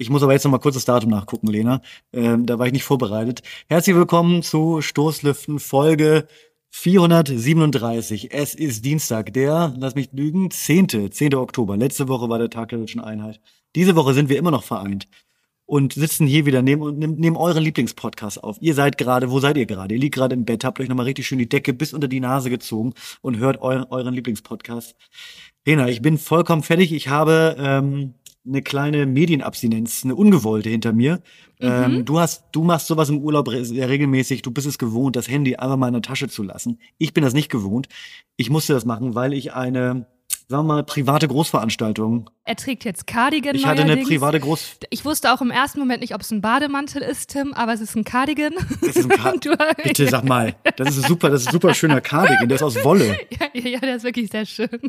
Ich muss aber jetzt noch mal kurz das Datum nachgucken, Lena. Ähm, da war ich nicht vorbereitet. Herzlich willkommen zu Stoßlüften Folge 437. Es ist Dienstag, der, lass mich lügen, 10. 10. Oktober. Letzte Woche war der Tag der Deutschen Einheit. Diese Woche sind wir immer noch vereint und sitzen hier wieder neben, neben euren Lieblingspodcast auf. Ihr seid gerade, wo seid ihr gerade? Ihr liegt gerade im Bett, habt euch nochmal richtig schön die Decke bis unter die Nase gezogen und hört euren, euren Lieblingspodcast. Lena, ich bin vollkommen fertig. Ich habe ähm, eine kleine Medienabstinenz, eine ungewollte hinter mir. Mhm. Ähm, du hast, du machst sowas im Urlaub sehr regelmäßig. Du bist es gewohnt, das Handy einfach mal in der Tasche zu lassen. Ich bin das nicht gewohnt. Ich musste das machen, weil ich eine sagen wir mal, private Großveranstaltung. Er trägt jetzt Cardigan. Ich hatte eine private Groß. Ich wusste auch im ersten Moment nicht, ob es ein Bademantel ist, Tim, aber es ist ein Cardigan. Das ist ein Cardigan. Bitte sag mal, das ist ein super, das ist ein super schöner Cardigan. Der ist aus Wolle. Ja, ja, ja, der ist wirklich sehr schön.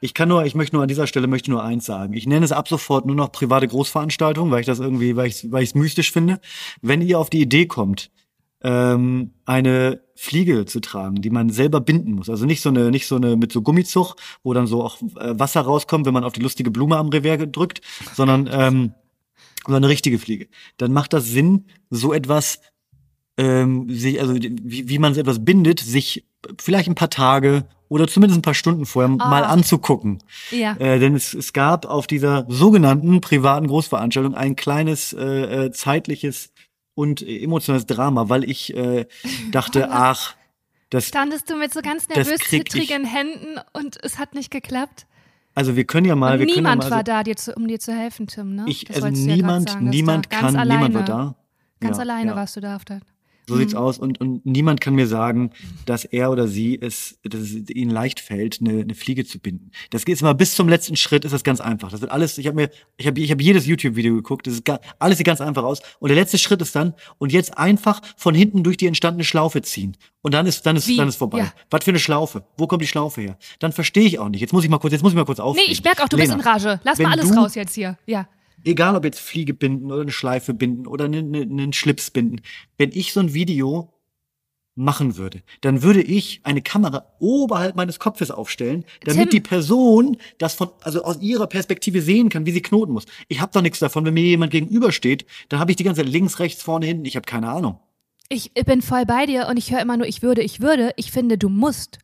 Ich kann nur, ich möchte nur an dieser Stelle möchte nur eins sagen. Ich nenne es ab sofort nur noch private Großveranstaltung, weil ich das irgendwie, weil ich, weil ich es mystisch finde. Wenn ihr auf die Idee kommt, ähm, eine Fliege zu tragen, die man selber binden muss. Also nicht so eine, nicht so eine mit so Gummizug, wo dann so auch äh, Wasser rauskommt, wenn man auf die lustige Blume am Revers drückt, sondern ähm, so eine richtige Fliege. Dann macht das Sinn, so etwas ähm, sich, also wie, wie man so etwas bindet, sich vielleicht ein paar Tage oder zumindest ein paar Stunden vorher oh. mal anzugucken. Ja. Äh, denn es, es gab auf dieser sogenannten privaten Großveranstaltung ein kleines äh, äh zeitliches und emotionales Drama, weil ich äh, dachte, ach, das. Standest du mit so ganz nervös zittrigen Händen und es hat nicht geklappt? Also wir können ja mal. Und wir niemand können ja mal, war da, dir zu, um dir zu helfen, Tim. Ne? Ich, also niemand, ja niemand kann, alleine, niemand war da. Ganz ja, alleine warst du da auf der. So mhm. sieht's aus. Und, und niemand kann mir sagen, dass er oder sie es, dass es ihnen leicht fällt, eine, eine Fliege zu binden. Das geht immer bis zum letzten Schritt, ist das ganz einfach. Das wird alles, ich habe mir, ich habe ich hab jedes YouTube-Video geguckt, das ist gar, alles sieht ganz einfach aus. Und der letzte Schritt ist dann, und jetzt einfach von hinten durch die entstandene Schlaufe ziehen. Und dann ist, dann ist, Wie? dann ist vorbei. Ja. Was für eine Schlaufe? Wo kommt die Schlaufe her? Dann verstehe ich auch nicht. Jetzt muss ich mal kurz, jetzt muss ich mal kurz aufregen. Nee, ich merke auch, du Lena, bist in Rage. Lass mal alles raus jetzt hier. Ja. Egal ob jetzt Fliege binden oder eine Schleife binden oder einen, einen Schlips binden. Wenn ich so ein Video machen würde, dann würde ich eine Kamera oberhalb meines Kopfes aufstellen, damit Tim. die Person das von also aus ihrer Perspektive sehen kann, wie sie knoten muss. Ich habe doch nichts davon, wenn mir jemand gegenübersteht, dann habe ich die ganze Zeit links, rechts, vorne, hinten, ich habe keine Ahnung. Ich bin voll bei dir und ich höre immer nur, ich würde, ich würde. Ich finde, du musst.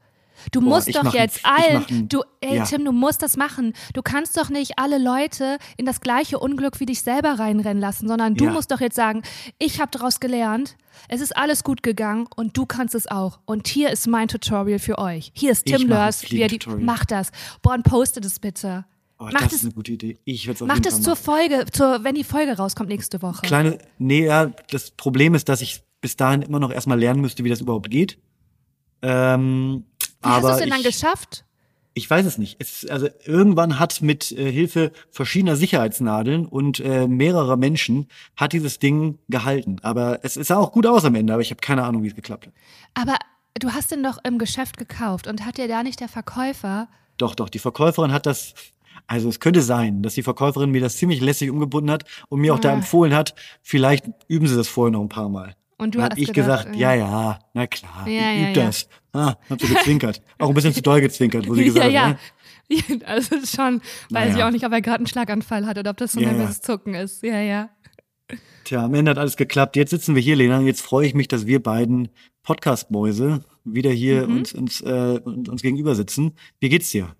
Du Boah, musst doch jetzt allen, du, ey ja. Tim, du musst das machen. Du kannst doch nicht alle Leute in das gleiche Unglück wie dich selber reinrennen lassen, sondern du Ja. musst doch jetzt sagen, ich habe daraus gelernt, es ist alles gut gegangen und du kannst es auch. Und hier ist mein Tutorial für euch. Hier ist Tim Lörs, wie er die, Fliegentutorial. mach das. Boah, und poste das bitte. Oh, Mach das das- ist eine gute Idee. Ich werde es auf Mach jeden das Fall zur. Folge, zur, wenn die Folge rauskommt nächste Woche. Kleine, nee, ja, das Problem ist, dass ich bis dahin immer noch erstmal lernen müsste, wie das überhaupt geht. Ähm, Wie hast du aber es denn dann ich, geschafft? Ich weiß es nicht. Es, also irgendwann hat mit äh, Hilfe verschiedener Sicherheitsnadeln und äh, mehrerer Menschen hat dieses Ding gehalten. Aber es, es sah auch gut aus am Ende, aber ich habe keine Ahnung, wie es geklappt hat. Aber du hast den doch im Geschäft gekauft und hat dir da nicht der Verkäufer Doch, doch, die Verkäuferin hat das. Also es könnte sein, dass die Verkäuferin mir das ziemlich lässig umgebunden hat und mir auch da Ah. empfohlen hat, vielleicht üben sie das vorher noch ein paar Mal. Und du hast ich gedacht, gesagt, ja, ja, na klar, Ja, ich ja, üb ja. das. Ah, hab so gezwinkert. Auch ein bisschen zu doll gezwinkert, wo sie ja, gesagt ja. hat, ne? ja. Also schon, weiß Naja. ich auch nicht, ob er gerade einen Schlaganfall hat oder ob das so ein Ja, ja. Zucken ist. Ja, ja. Tja, am Ende hat alles geklappt. Jetzt sitzen wir hier, Lena. Jetzt freue ich mich, dass wir beiden Podcast-Mäuse wieder hier Mhm. uns, uns, äh, uns gegenüber sitzen. Wie geht's dir?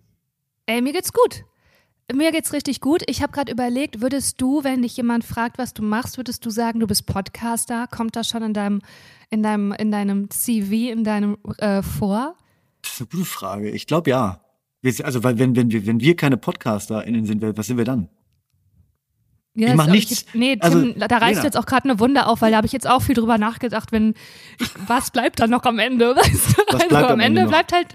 Ey, mir geht's gut. Mir geht's richtig gut. Ich habe gerade überlegt, würdest du, wenn dich jemand fragt, was du machst, würdest du sagen, du bist Podcaster? Kommt das schon in deinem, in deinem, in deinem CV, in deinem äh, vor? Das ist eine gute Frage. Ich glaube ja. Also, weil wenn, wenn, wir, wenn wir keine PodcasterInnen sind, was sind wir dann? Ja, Ich mach das- nichts. Nee, Tim, Also, da reißt Lena. jetzt auch gerade eine Wunde auf, weil da habe ich jetzt auch viel drüber nachgedacht, wenn was bleibt dann noch am Ende? Weißt du? Was also bleibt am am Ende Ende bleibt halt,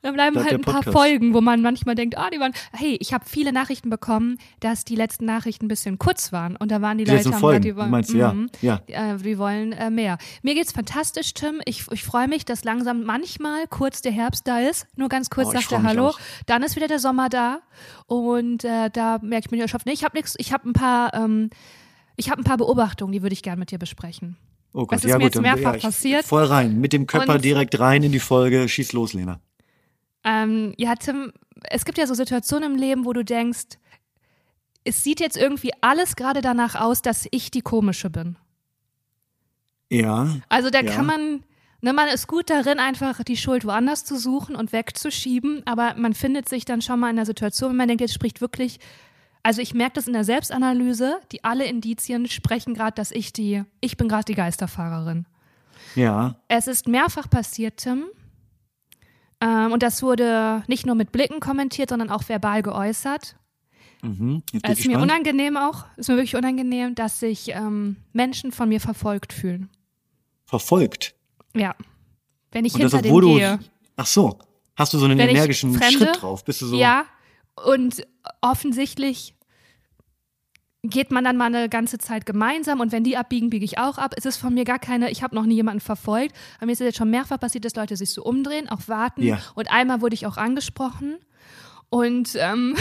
da bleiben Bleibt halt ein paar. Folgen, wo man manchmal denkt, ah, die waren. Hey, ich habe viele Nachrichten bekommen, dass die letzten Nachrichten ein bisschen kurz waren und da waren die, Die Leute haben Folgen, die wollen, meinst du? Ja, mhm, ja. Äh, die wollen äh, mehr. Mir geht's fantastisch, Tim. Ich, ich freue mich, dass langsam manchmal kurz der Herbst da ist. Nur ganz kurz Oh, sagt er Hallo. auch. Dann ist wieder der Sommer da und äh, da merke ich mir erschöpft. Nee, ich habe nichts. Ich habe ein paar. Ähm, ich habe ein paar Beobachtungen, die würde ich gerne mit dir besprechen. Oh Gott, Das ist ja mir gut, jetzt dann mehrfach ja, ich, passiert. Voll rein. Mit dem Körper Und- direkt rein in die Folge. Schieß los, Lena. Ähm, ja, Tim, es gibt ja so Situationen im Leben, wo du denkst, es sieht jetzt irgendwie alles gerade danach aus, dass ich die komische bin. Ja. Also da ja. kann man, ne, man ist gut darin, einfach die Schuld woanders zu suchen und wegzuschieben, aber man findet sich dann schon mal in der Situation, wenn man denkt, jetzt spricht wirklich, also ich merke das in der Selbstanalyse, die alle Indizien sprechen gerade, dass ich die, ich bin gerade die Geisterfahrerin. Ja. Es ist mehrfach passiert, Tim. Ähm, und das wurde nicht nur mit Blicken kommentiert, sondern auch verbal geäußert. Mhm. Es ist mir gespannt. unangenehm auch, ist mir wirklich unangenehm, dass sich ähm, Menschen von mir verfolgt fühlen. Verfolgt. Ja. Wenn ich Und hinter denen gehe. Ach so. Hast du so einen Wenn energischen Schritt drauf? Bist du so. Ja, und offensichtlich geht man dann mal eine ganze Zeit gemeinsam und wenn die abbiegen, biege ich auch ab. Es ist von mir gar keine, ich habe noch nie jemanden verfolgt, aber mir ist es jetzt schon mehrfach passiert, dass Leute sich so umdrehen, auch warten. Ja. Und einmal wurde ich auch angesprochen und ähm,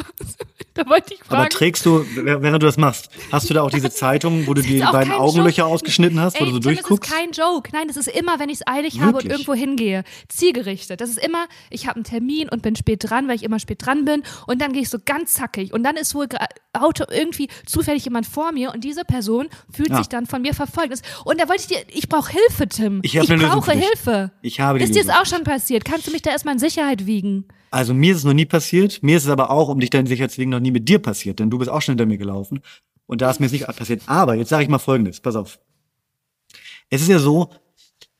da wollte ich Aber fragen. trägst du, während du das machst, hast du da auch diese Zeitung, wo du die beiden Augenlöcher Joke. ausgeschnitten hast, wo Ey, du so Tim, durchguckst? Das ist kein Joke. Nein, das ist immer, wenn ich es eilig habe und Wirklich? irgendwo hingehe. Zielgerichtet. Das ist immer, ich habe einen Termin und bin spät dran, weil ich immer spät dran bin. Und dann gehe ich so ganz zackig. Und dann ist wohl Auto irgendwie zufällig jemand vor mir und diese Person fühlt Ja. sich dann von mir verfolgt. Und da wollte ich dir, ich brauche Hilfe, Tim. Ich Lösung brauche. Hilfe. Ich habe die Ist dir das auch schon passiert? Kannst du mich da erstmal in Sicherheit wiegen? Also mir ist es noch nie passiert. Mir ist es aber auch, um dich dann sicherheitswegen, noch nie mit dir passiert, denn du bist auch schon hinter mir gelaufen. Und da ist mir es nicht passiert. Aber jetzt sage ich mal Folgendes. Pass auf. Es ist ja so,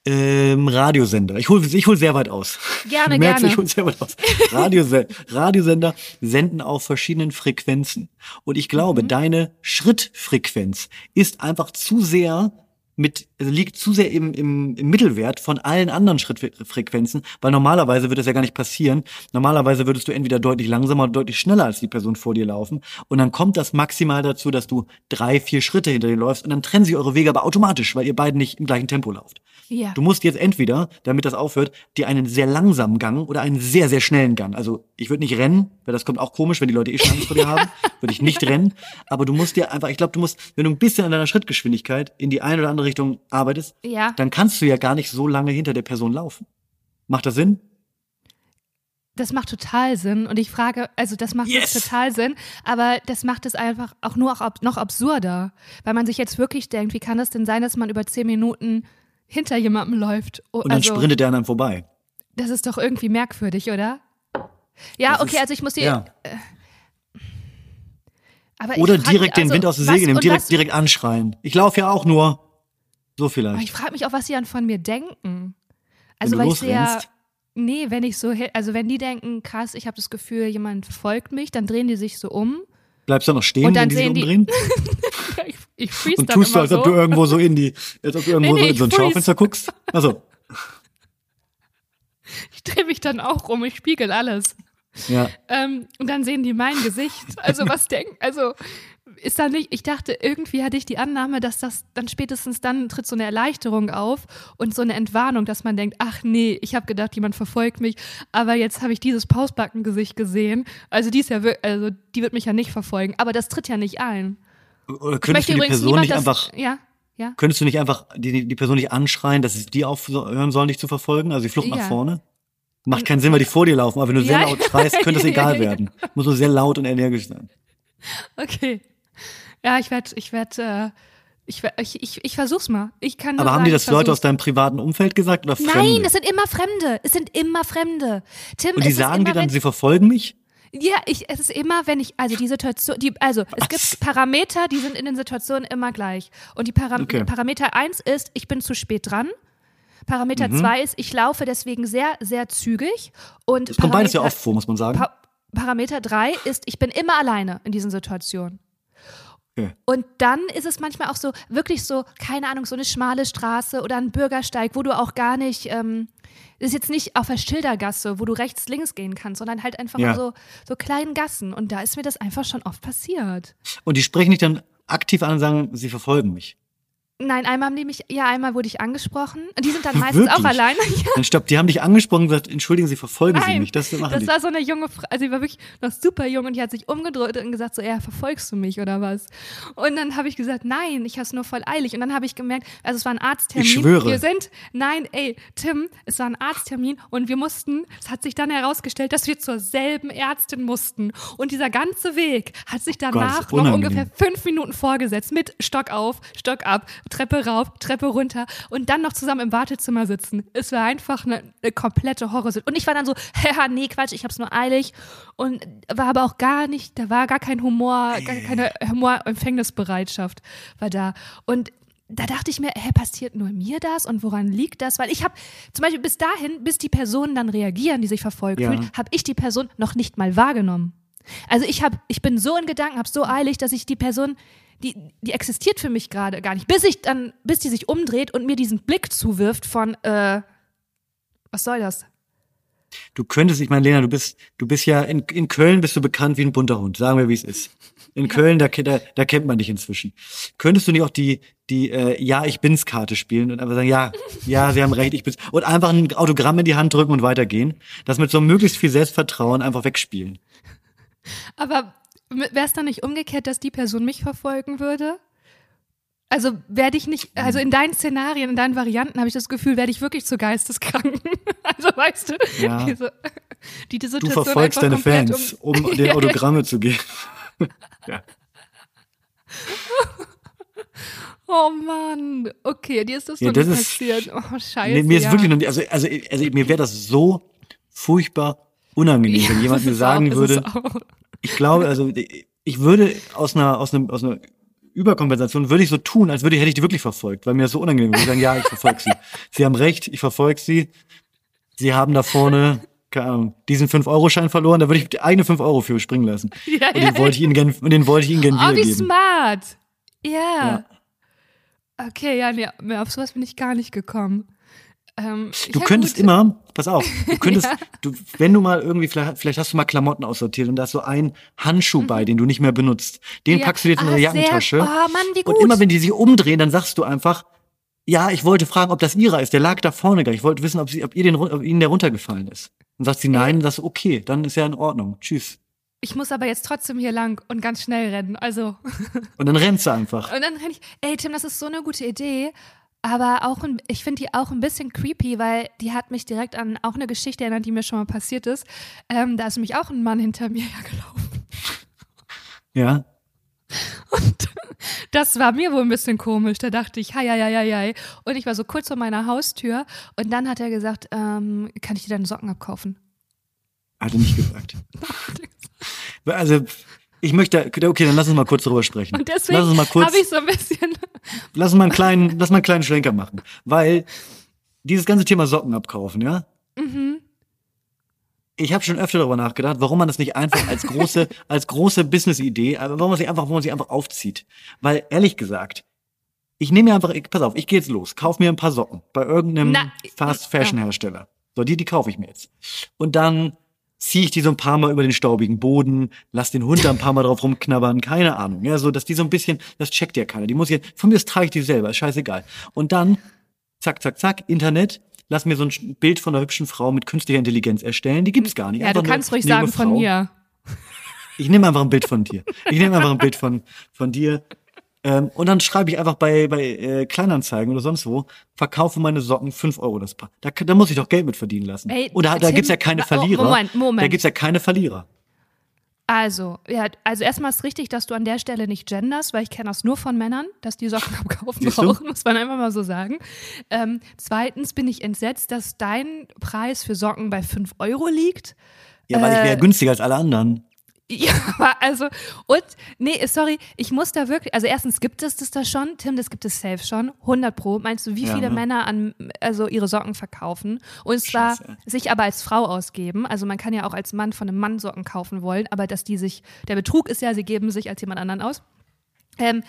ähm, Radiosender. Ich hole ich hol sehr weit aus. Gerne, Du merkst, gerne. Ich hole sehr weit aus. Radiose Radiosender senden auf verschiedenen Frequenzen. Und ich glaube, Mhm. deine Schrittfrequenz ist einfach zu sehr mit, also liegt zu sehr im, im, im Mittelwert von allen anderen Schrittfrequenzen, weil normalerweise würde das ja gar nicht passieren. Normalerweise würdest du entweder deutlich langsamer oder deutlich schneller als die Person vor dir laufen. Und dann kommt das maximal dazu, dass du drei, vier Schritte hinter dir läufst und dann trennen sich eure Wege aber automatisch, weil ihr beiden nicht im gleichen Tempo lauft. Ja. Du musst jetzt entweder, damit das aufhört, dir einen sehr langsamen Gang oder einen sehr, sehr schnellen Gang. Also ich würde nicht rennen, weil das kommt auch komisch, wenn die Leute eh schon Angst vor dir haben. Würde ich nicht rennen. Aber du musst dir einfach, ich glaube, du musst, wenn du ein bisschen an deiner Schrittgeschwindigkeit in die eine oder andere Richtung arbeitest, Ja. dann kannst du ja gar nicht so lange hinter der Person laufen. Macht das Sinn? Das macht total Sinn und ich frage, also das macht Yes! jetzt total Sinn, aber das macht es einfach auch nur auch ab, noch absurder, weil man sich jetzt wirklich denkt, wie kann das denn sein, dass man über zehn Minuten hinter jemandem läuft? Oh, Und dann also, sprintet der an einem vorbei. das ist doch irgendwie merkwürdig, oder? Ja, Das okay, ist- also ich muss dir, Ja. aber Oder ich frag direkt mich, den also, Wind aus der was- Säge nehmen, direkt, was- direkt anschreien. Ich laufe ja auch nur. So Aber vielleicht. ich frage mich auch, was sie dann von mir denken. Also weil ich sehr, nee, wenn ich so, also wenn die denken, krass, ich habe das Gefühl, jemand verfolgt mich, dann drehen die sich so um. Bleibst du noch stehen, Und dann wenn die sich umdrehen? Ich, ich freeze Und tust du, als ob so. du irgendwo so in die, als ob du irgendwo Nee, nee, so in so ein freeze. Schaufenster guckst. Also, Ich drehe mich dann auch um, ich spiegel alles. ja. Ähm, und dann sehen die mein Gesicht. Also was denken, also ist da nicht, ich dachte, irgendwie hatte ich die Annahme, dass das dann spätestens dann tritt so eine Erleichterung auf und so eine Entwarnung, dass man denkt, ach nee, ich habe gedacht, jemand verfolgt mich, aber jetzt habe ich dieses Pausbackengesicht gesehen. Also die ist ja also die wird mich ja nicht verfolgen, aber das tritt ja nicht ein. Oder Ich könntest du die Person nicht das, einfach, ja, ja. könntest du nicht einfach die, die- Person nicht anschreien, dass es die aufhören sollen, dich zu verfolgen? Also die Flucht nach Ja. vorne? Macht keinen Sinn, weil die vor dir laufen, aber wenn du sehr laut schreist, könnte es egal werden. Muss nur sehr laut und energisch sein. Okay. Ja, ich werde, ich werde, äh, ich, werd- ich, ich, ich versuch's mal. Ich kann Aber haben sagen, die das Leute aus deinem privaten Umfeld gesagt oder Fremde? Nein, das sind immer Fremde. Es sind immer Fremde. Tim, und die sagen dir dann, sie verfolgen mich? Ja, ich, es ist immer, wenn ich, also die Situation, die, also es Was? gibt Parameter, die sind in den Situationen immer gleich. Und die Param Okay. Parameter eins ist, ich bin zu spät dran. Parameter Mhm. zwei ist, ich laufe deswegen sehr, sehr zügig. Und Das kommt beides ja Parameter- oft vor, muss man sagen. Pa Parameter drei ist, ich bin immer alleine in diesen Situationen. Und dann ist es manchmal auch so, wirklich so, keine Ahnung, so eine schmale Straße oder ein Bürgersteig, wo du auch gar nicht, ähm, ist jetzt nicht auf der Schildergasse, wo du rechts, links gehen kannst, sondern halt einfach Ja. so, so kleinen Gassen. Und da ist mir das einfach schon oft passiert. Und die sprechen dich dann aktiv an und sagen, sie verfolgen mich. Nein, einmal haben die mich, ja, einmal wurde ich angesprochen. Und die sind dann meistens Wirklich? auch alleine. Ja. Stopp, die haben dich angesprochen und gesagt, entschuldigen Sie, verfolgen Sie Nein, mich. Das machen Das die. war so eine junge Frau, also die war wirklich noch super jung und die hat sich umgedreht und gesagt so, ja, verfolgst du mich oder was? Und dann habe ich gesagt, nein, ich habe es nur voll eilig. Und dann habe ich gemerkt, also es war ein Arzttermin. Ich schwöre. Wir sind, nein, ey, Tim, es war ein Arzttermin und wir mussten, es hat sich dann herausgestellt, dass wir zur selben Ärztin mussten. Und dieser ganze Weg hat sich Gott, danach ist noch ungefähr fünf Minuten vorgesetzt mit Stock auf, Stock ab, Treppe rauf, Treppe runter und dann noch zusammen im Wartezimmer sitzen. Es war einfach eine, eine komplette Horrorsituation. Und ich war dann so, haha, nee, Quatsch, ich hab's nur eilig und war aber auch gar nicht, da war gar kein Humor, gar keine Humorempfängnisbereitschaft war da. Und da dachte ich mir, hä, passiert nur mir das und woran liegt das? Weil ich habe zum Beispiel bis dahin, bis die Personen dann reagieren, die sich verfolgt Ja. fühlen, habe ich die Person noch nicht mal wahrgenommen. Also ich habe, ich bin so in Gedanken, habe so eilig, dass ich die Person, die, die existiert für mich gerade gar nicht, bis ich dann, bis die sich umdreht und mir diesen Blick zuwirft von, äh, was soll das? Du könntest, ich meine, Lena, du bist, du bist ja in, in Köln bist du bekannt wie ein bunter Hund. Sagen wir, wie es ist. In Köln, da, da, da kennt man dich inzwischen. Könntest du nicht auch die, die äh, Ja, ich bin's Karte spielen und einfach sagen, ja, ja, Sie haben recht, ich bin's. Und einfach ein Autogramm in die Hand drücken und weitergehen. Das mit so möglichst viel Selbstvertrauen einfach wegspielen. Aber wäre es dann nicht umgekehrt, dass die Person mich verfolgen würde? Also werde ich nicht, also in deinen Szenarien, in deinen Varianten habe ich das Gefühl, werde ich wirklich zu Geisteskranken. Also weißt du, Ja. diese, die die Du Situation verfolgst einfach deine Fans, um den Ja, ja. Autogramme zu geben. ja. Oh Mann, okay, dir ist das Ja, noch das nicht ist- passiert. Oh Scheiße. Nee, mir ist ja. wirklich noch nicht, also, also, also mir wäre das so furchtbar unangenehm, wenn jemand mir sagen auch, würde, auch. Ich glaube, also ich würde aus einer, aus einem, aus einer Überkompensation würde ich so tun, als würde ich, hätte ich die wirklich verfolgt, weil mir das so unangenehm ist. Ich sagen, ja, ich verfolge sie. Sie haben recht, ich verfolge sie. Sie haben da vorne, keine Ahnung, diesen 5-Euro-Schein verloren, da würde ich die eigene 5 Euro für springen lassen. Ja, Und den ja. wollte ich ihnen gern, und den wollte ich ihnen gern Oh, wie wiedergeben. smart. Ja. Ja. Okay, ja, nee, mehr auf sowas bin ich gar nicht gekommen. Ähm, Du könntest immer, pass auf, du könntest, Ja. du, wenn du mal irgendwie, vielleicht, vielleicht hast du mal Klamotten aussortiert und da ist so ein Handschuh bei, den du nicht mehr benutzt. Den Ja. packst du dir jetzt in Ah, deine sehr- Jackentasche. Oh Mann, wie gut. Und immer wenn die sich umdrehen, dann sagst du einfach, ja, ich wollte fragen, ob das ihrer ist. Der lag da vorne gar. Ich wollte wissen, ob, sie, ob, ihr den, ob ihnen der runtergefallen ist. Dann sagt sie nein, das ist okay, dann ist ja in Ordnung. Tschüss. Ich muss aber jetzt trotzdem hier lang und ganz schnell rennen. Also, Und dann rennt sie einfach. und dann renne ich, ey Tim, das ist so eine gute Idee. Aber auch, ein, ich finde die auch ein bisschen creepy, weil die hat mich direkt an auch eine Geschichte erinnert, die mir schon mal passiert ist. Ähm, da ist nämlich auch ein Mann hinter mir hergelaufen. Ja. Und das war mir wohl ein bisschen komisch. Da dachte ich, hei, hei, hei, hei. Und ich war so kurz vor meiner Haustür. Und dann hat er gesagt, ähm, kann ich dir deine Socken abkaufen? Hat er nicht gesagt. Also, ich möchte, okay, dann lass uns mal kurz darüber sprechen. Und deswegen lass uns mal kurz, habe ich so ein bisschen. lass uns mal einen kleinen, lass mal einen kleinen Schlenker machen. Weil dieses ganze Thema Socken abkaufen, ja? Mhm. Ich habe schon öfter darüber nachgedacht, warum man das nicht einfach als große, als große Business-Idee, aber warum man sich einfach, warum man sich einfach aufzieht. Weil ehrlich gesagt, ich nehme mir einfach, ich, pass auf, ich gehe jetzt los, kauf mir ein paar Socken bei irgendeinem Na, Fast Fashion Hersteller. So, die, die kaufe ich mir jetzt. Und dann ziehe ich die so ein paar Mal über den staubigen Boden, lass den Hund da ein paar Mal drauf rumknabbern, keine Ahnung, ja, so, dass die so ein bisschen, das checkt ja keiner. Die muss ich, von mir trage ich die selber, ist scheißegal. Und dann, zack, zack, zack, Internet, lass mir so ein Bild von einer hübschen Frau mit künstlicher Intelligenz erstellen, die gibt's gar nicht. Ja, du Einfach eine- kannst ruhig sagen von Frau. mir. Ich nehme einfach ein Bild von dir. Ich nehme einfach ein Bild von, von dir. Ähm, und dann schreibe ich einfach bei, bei äh, Kleinanzeigen oder sonst wo, verkaufe meine Socken 5 Euro das Paar. Da, da muss ich doch Geld mit verdienen lassen. Ey, und da, da gibt's ja keine oh, Verlierer. Moment, Moment. Da gibt's ja keine Verlierer. Also, ja, also erstmal ist richtig, dass du an der Stelle nicht genders, weil ich kenne das nur von Männern, dass die Socken abkaufen brauchen, muss man einfach mal so sagen. Ähm, zweitens bin ich entsetzt, dass dein Preis für Socken bei 5 Euro liegt. Ja, weil ich wäre Äh, günstiger als alle anderen. Ja, aber also, und, nee, sorry, ich muss da wirklich, also erstens gibt es das da schon, Tim, das gibt es safe schon, 100 pro. Meinst du, wie Ja, viele ne? Männer an, also ihre Socken verkaufen und zwar Scheiße. sich aber als Frau ausgeben? Also man kann ja auch als Mann von einem Mann Socken kaufen wollen, aber dass die sich, der Betrug ist ja, sie geben sich als jemand anderen aus. Ähm,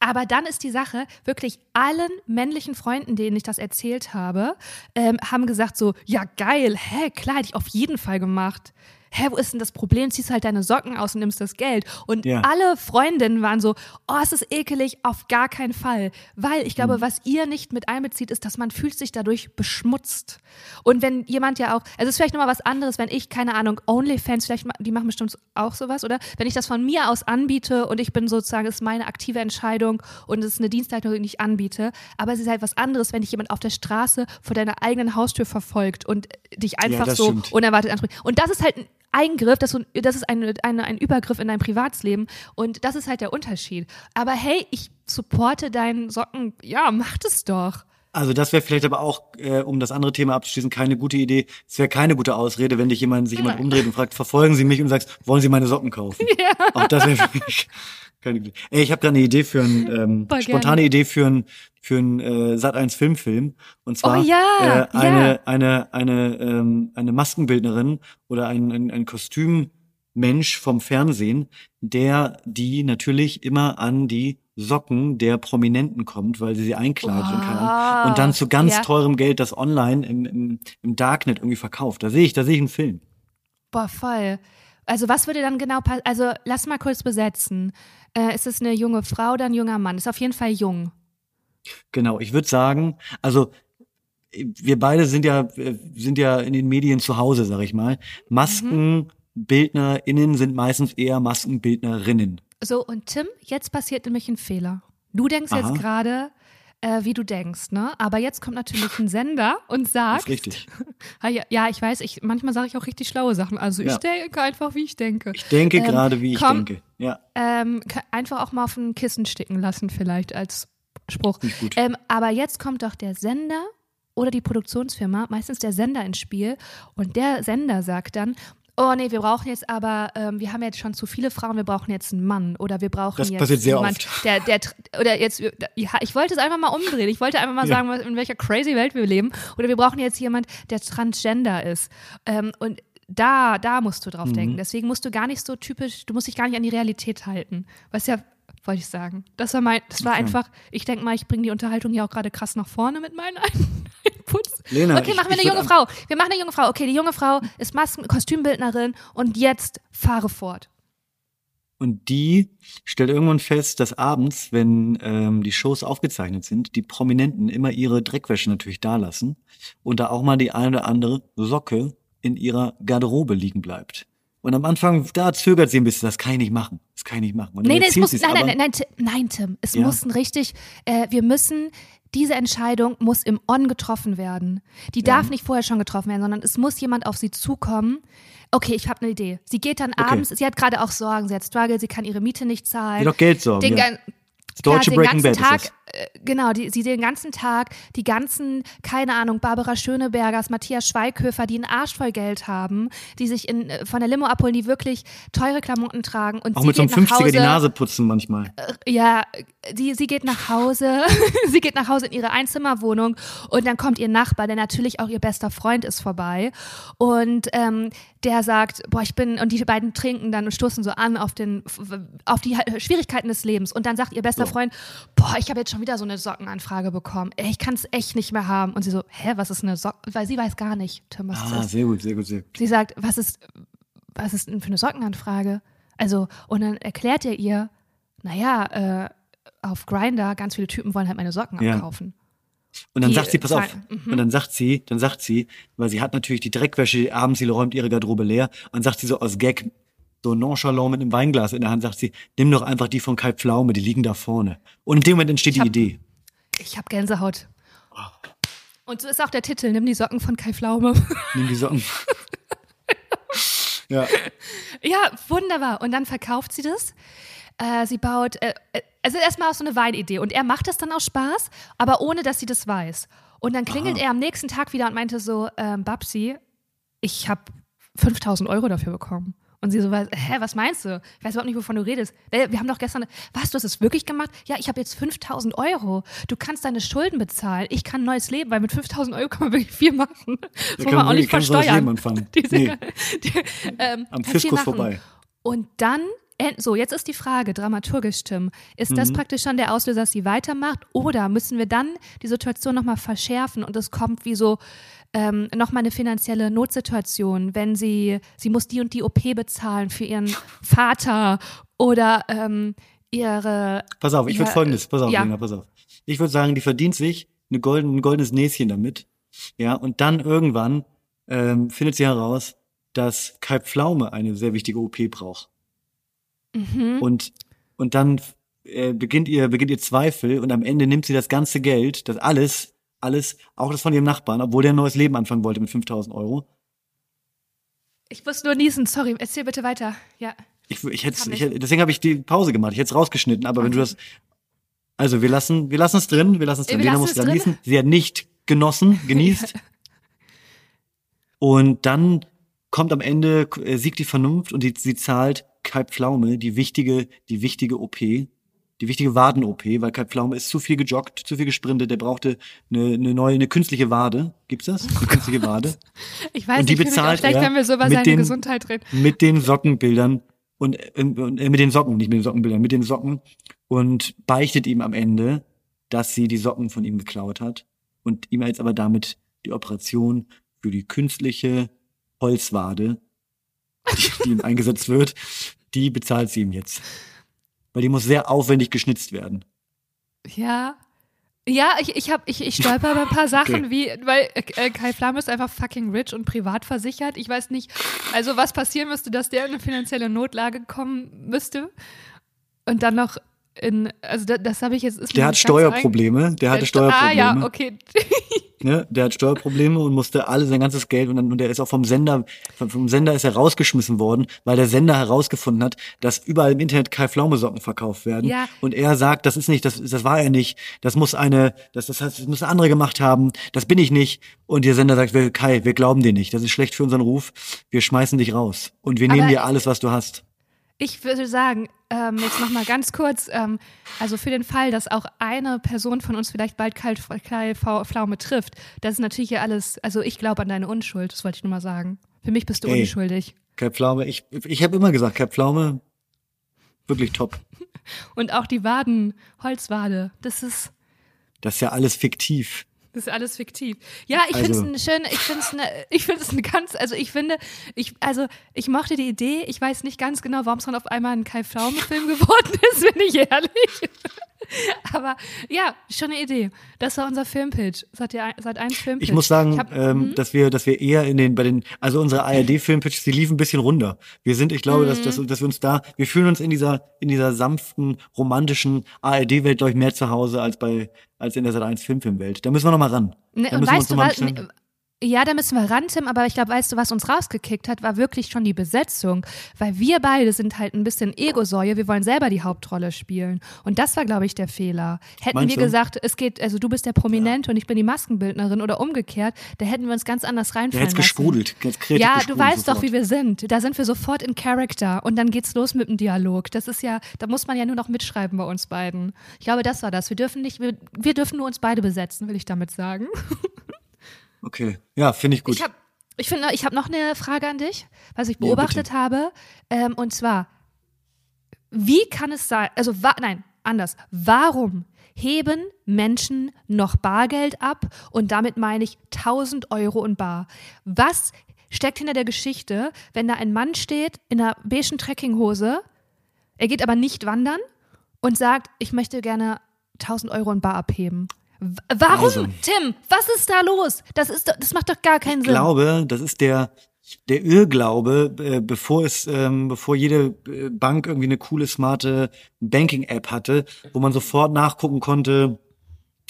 aber dann ist die Sache, wirklich allen männlichen Freunden, denen ich das erzählt habe, ähm, haben gesagt so, ja geil, hä, klar, hätte ich auf jeden Fall gemacht. Hä, wo ist denn das Problem? Ziehst halt deine Socken aus und nimmst das Geld. Und Ja. alle Freundinnen waren so, oh, es ist ekelig, auf gar keinen Fall. Weil ich glaube, was ihr nicht mit einbezieht, ist, dass man fühlt sich dadurch beschmutzt. Und wenn jemand ja auch, also es ist vielleicht nochmal was anderes, wenn ich, keine Ahnung, Onlyfans, vielleicht, die machen bestimmt auch sowas, oder? Wenn ich das von mir aus anbiete und ich bin sozusagen, es ist meine aktive Entscheidung und es ist eine Dienstleistung, die ich anbiete. Aber es ist halt was anderes, wenn dich jemand auf der Straße vor deiner eigenen Haustür verfolgt und dich einfach das so stimmt. unerwartet anspricht. Und das ist halt ein Eingriff, das, das ist ein, ein, ein Übergriff in dein Privatsleben und das ist halt der Unterschied. Aber hey, ich supporte deinen Socken, ja, mach das doch. Also das wäre vielleicht aber auch, äh, um das andere Thema abzuschließen, keine gute Idee. Es wäre keine gute Ausrede, wenn dich jemand, sich jemand umdreht und fragt, verfolgen Sie mich und sagst, wollen Sie meine Socken kaufen? Ja. Auch das wäre für mich keine gute Ey, ich habe gerade eine Idee für ein, ähm, spontane gerne. Idee für ein für ein äh, Sat 1 Filmfilm und zwar Oh ja, äh, eine ja. eine eine ähm, eine Maskenbildnerin oder ein ein, ein Kostümmensch vom Fernsehen, der die natürlich immer an die Socken der Prominenten kommt, weil sie sie einkleidet und, keine Ahnung, und dann zu ganz Ja. teurem Geld das online im, im, im Darknet irgendwie verkauft. Da sehe ich, da sehe ich einen Film. Boah, voll. Also was würde dann genau passieren? Also lass mal kurz besetzen. Äh, ist es eine junge Frau oder ein junger Mann? Ist auf jeden Fall jung. Genau, ich würde sagen, also wir beide sind ja äh, sind ja in den Medien zu Hause, sag ich mal. MaskenbildnerInnen sind meistens eher Maskenbildnerinnen. So, und Tim, jetzt passiert nämlich ein Fehler. Du denkst Aha. jetzt gerade, äh, wie du denkst, ne? Aber jetzt kommt natürlich ein Sender und Das sagt, ist richtig. Ah, ja, ich weiß, ich, manchmal sage ich auch richtig schlaue Sachen. Also ich Ja. denke einfach, wie ich denke. Ich denke Ähm, gerade, wie ich komm. denke. Ja, Ähm, einfach auch mal auf ein Kissen sticken lassen, vielleicht als Spruch. Nicht gut. Ähm, aber jetzt kommt doch der Sender oder die Produktionsfirma, meistens der Sender ins Spiel. Und der Sender sagt dann, oh nee, wir brauchen jetzt aber, ähm, wir haben jetzt schon zu viele Frauen, wir brauchen jetzt einen Mann oder wir brauchen Das jetzt passiert sehr jemand, oft. der, der, oder jetzt, ja, ich wollte es einfach mal umdrehen. Ich wollte einfach mal Ja. sagen, in welcher crazy Welt wir leben. Oder wir brauchen jetzt jemand, der transgender ist. Ähm, und da, da musst du drauf Mhm. denken. Deswegen musst du gar nicht so typisch, du musst dich gar nicht an die Realität halten. Was ja, wollte ich sagen. Das war mein, das war Okay. einfach, ich denke mal, ich bringe die Unterhaltung hier auch gerade krass nach vorne mit meinen Inputs. Lena, okay, machen wir eine junge Frau. Wir machen eine junge Frau. Okay, die junge Frau ist Masken Kostümbildnerin und jetzt fahre fort. Und die stellt irgendwann fest, dass abends, wenn ähm, die Shows aufgezeichnet sind, die Prominenten immer ihre Dreckwäsche natürlich da lassen und da auch mal die eine oder andere Socke in ihrer Garderobe liegen bleibt. Und am Anfang, da zögert sie ein bisschen, das kann ich nicht machen. Das kann ich nicht machen. Und Nee, nee, es muss, nein, aber, nein, nein, nein, Tim, nein, Tim, es Ja. muss ein richtig, äh, wir müssen, diese Entscheidung muss im On getroffen werden. Die darf nicht vorher schon getroffen werden, sondern es muss jemand auf sie zukommen. Okay, ich habe eine Idee. Sie geht dann Okay. abends, sie hat gerade auch Sorgen, sie hat Struggle, sie kann ihre Miete nicht zahlen. Die doch Geld sorgen. den, ja. Das deutsche Klar, Breaking Bad ganzen ist Tag, äh, genau, die, sie den ganzen Tag, die ganzen, keine Ahnung, Barbara Schönebergers, Matthias Schweighöfer, die einen Arsch voll Geld haben, die sich in, äh, von der Limo abholen, die wirklich teure Klamotten tragen und Auch sie mit so einem geht nach 50er die Hause, Nase putzen manchmal. ja, die, sie geht nach Hause, sie geht nach Hause in ihre Einzimmerwohnung und dann kommt ihr Nachbar, der natürlich auch ihr bester Freund ist, vorbei und ähm, der sagt, boah, ich bin, und die beiden trinken dann und stoßen so an auf den, auf die Schwierigkeiten des Lebens und dann sagt ihr bester So. Freund, boah, ich habe jetzt schon wieder so eine Sockenanfrage bekommen, Ey, ich kann es echt nicht mehr haben und sie so, hä, was ist eine Socke, weil sie weiß gar nicht, Tim, was Ah, ist. sehr gut, sehr gut, sehr gut. Sie sagt, was ist, was ist denn für eine Sockenanfrage? Also, und dann erklärt er ihr, naja, äh, auf Grinder, ganz viele Typen wollen halt meine Socken Ja. abkaufen. Und dann Die sagt sie, pass auf, mhm. und dann sagt sie, dann sagt sie, weil sie hat natürlich die Dreckwäsche abends, sie räumt ihre Garderobe leer und sagt sie so aus Gag, so nonchalant mit einem Weinglas in der Hand, sagt sie, nimm doch einfach die von Kai Pflaume, die liegen da vorne. Und in dem Moment entsteht die hab- Idee. Ich habe Gänsehaut. Und so ist auch der Titel, nimm die Socken von Kai Pflaume. Nimm die Socken. ja. ja, wunderbar. Und dann verkauft sie das. Äh, sie baut, äh, äh, also erstmal auch so eine Weinidee. Und er macht das dann aus Spaß, aber ohne, dass sie das weiß. Und dann klingelt er am nächsten Tag wieder und meinte so, ähm, Babsi, ich habe 5000 Euro dafür bekommen. Und sie so, was- hä, was meinst du? Ich weiß überhaupt nicht, wovon du redest. Wir haben doch gestern, was, du hast es wirklich gemacht? Ja, ich habe jetzt 5000 Euro. Du kannst deine Schulden bezahlen. Ich kann ein neues Leben, weil mit 5000 Euro kann man wirklich viel machen. Das muss kann man auch nicht versteuern. anfangen. Diese, Nee. die, ähm, Am Fiskus vorbei. Und dann äh, so, jetzt ist die Frage, dramaturgisch, Tim, ist das Mhm. praktisch schon der Auslöser, dass sie weitermacht oder müssen wir dann die Situation nochmal verschärfen und es kommt wie so ähm, nochmal eine finanzielle Notsituation, wenn sie, sie muss die und die OP bezahlen für ihren Vater oder ähm, ihre, Pass auf, ich würde folgendes, pass auf, ja. Lena, pass auf. Ich würde sagen, die verdient sich eine golden, ein goldenes Näschen damit. Ja, und dann irgendwann ähm, findet sie heraus, dass Kai Pflaume eine sehr wichtige OP braucht. mhm. Und, und dann äh, beginnt ihr, beginnt ihr Zweifel und am Ende nimmt sie das ganze Geld, das alles, alles, auch das von ihrem Nachbarn, obwohl der ein neues Leben anfangen wollte mit 5000 Euro. ich muss nur niesen, sorry, erzähl bitte weiter. Ja. Ich, ich hätte, ich, ich. deswegen habe ich die Pause gemacht. Ich hätte es rausgeschnitten, aber wenn du Okay. das, also wir lassen, wir lassen es drin, wir lassen es Wir drin. Lena lassen muss es drin. genießen. Sie hat nicht genossen, genießt. Und dann kommt am Ende, äh, siegt die Vernunft und die, sie zahlt Kai Pflaume die wichtige, die wichtige OP, die wichtige Waden-OP, weil Kai Pflaume ist zu viel gejoggt, zu viel gesprintet, der brauchte eine, eine neue, eine künstliche Wade. Gibt's das? Eine künstliche Wade? Ich weiß Und die nicht, vielleicht- bezahlt vielleicht können wir so über seine den- Gesundheit reden. mit den Sockenbildern und, und äh, mit den Socken, nicht mit den Sockenbildern, mit den Socken und beichtet ihm am Ende, dass sie die Socken von ihm geklaut hat und ihm jetzt aber damit die Operation für die künstliche Holzwade, die, die ihm eingesetzt wird, die bezahlt sie ihm jetzt. Weil die muss sehr aufwendig geschnitzt werden. Ja. Ja, ich, ich, hab, ich, ich stolper über ein paar Sachen, Okay. wie, weil äh, Kai Flamme ist einfach fucking rich und privat versichert. Ich weiß nicht, also was passieren müsste, dass der in eine finanzielle Notlage kommen müsste. Und dann noch in, also das, das habe ich jetzt. Der hat Steuerprobleme, der hatte Sto- Ah, Steuerprobleme. ja, okay. ne, der hat Steuerprobleme und musste alle sein ganzes Geld und, dann, und der ist auch vom Sender, vom, Sender ist er rausgeschmissen worden, weil der Sender herausgefunden hat, dass überall im Internet Kai Pflaume Socken verkauft werden. Ja. Und er sagt, das ist nicht, das, das war er nicht, das muss eine, das, das, das müssen andere gemacht haben, das bin ich nicht. Und der Sender sagt, Kai, wir glauben dir nicht, das ist schlecht für unseren Ruf, wir schmeißen dich raus und wir Aber nehmen dir alles, was du hast. Ich würde sagen, ähm, jetzt noch mal ganz kurz, ähm, also für den Fall, dass auch eine Person von uns vielleicht bald Pflaume trifft, das ist natürlich ja alles, also ich glaube an deine Unschuld, das wollte ich nur mal sagen. Für mich bist du Ey. unschuldig. Kai Pflaume, ich, ich habe immer gesagt, Kai Pflaume, wirklich top. Und auch die Waden, Holzwade, das ist, Das ist ja alles fiktiv. Das ist alles fiktiv. Ja, ich finde es Also- eine schöne, ich finde es eine, ich finde es eine ganz, also ich finde, ich, also ich mochte die Idee, ich weiß nicht ganz genau, warum es dann auf einmal ein Kai Pflaume-Film geworden ist, bin ich ehrlich. Aber ja, schon eine Idee. Das war unser Filmpitch. Seit, ihr, seit eins Filmpitch. Ich muss sagen, Ich hab- ähm, Mhm. dass wir, dass wir eher in den, bei den, also unsere ARD-Filmpitches, die liefen ein bisschen runter. Wir sind, ich glaube, dass, Mhm. dass, dass wir uns da, wir fühlen uns in dieser, in dieser sanften, romantischen ARD-Welt, glaube ich, mehr zu Hause als bei, als in der Sat1 Filmfilmwelt. Da müssen wir noch mal ran. Ne, Da und müssen wir weißt du mal Ja, da müssen wir ran, Tim, aber ich glaube, weißt du, was uns rausgekickt hat, war wirklich schon die Besetzung. Weil wir beide sind halt ein bisschen Ego-Säue, wir wollen selber die Hauptrolle spielen. Und das war, glaube ich, der Fehler. Hätten Meinst wir du? gesagt, es geht, also du bist der Prominente und ich bin die Maskenbildnerin oder umgekehrt, da hätten wir uns ganz anders reinfallen hätte lassen. gesprudelt. Jetzt kreativ Ja, du gesprudelt weißt doch, sofort. wie wir sind. Da sind wir sofort in Character und dann geht's los mit dem Dialog. Das ist ja, da muss man ja nur noch mitschreiben bei uns beiden. Ich glaube, das war das. Wir dürfen nicht, wir, wir dürfen nur uns beide besetzen, will ich damit sagen. Okay. Ja, finde ich gut. Ich habe ich finde, ich habe noch eine Frage an dich, was ich beobachtet habe. Ähm, und zwar, wie kann es sein, also nein, anders, warum heben Menschen noch Bargeld ab? Und damit meine ich 1000 Euro in Bar. Was steckt hinter der Geschichte, wenn da ein Mann steht in einer beigen Trekkinghose, er geht aber nicht wandern und sagt, ich möchte gerne 1000 Euro in Bar abheben? Warum, Also. Tim? Was ist da los? Das, ist, das macht doch gar keinen ich Sinn. glaube, das ist der, der Irrglaube, äh, bevor es, ähm, bevor jede äh, Bank irgendwie eine coole, smarte Banking-App hatte, wo man sofort nachgucken konnte,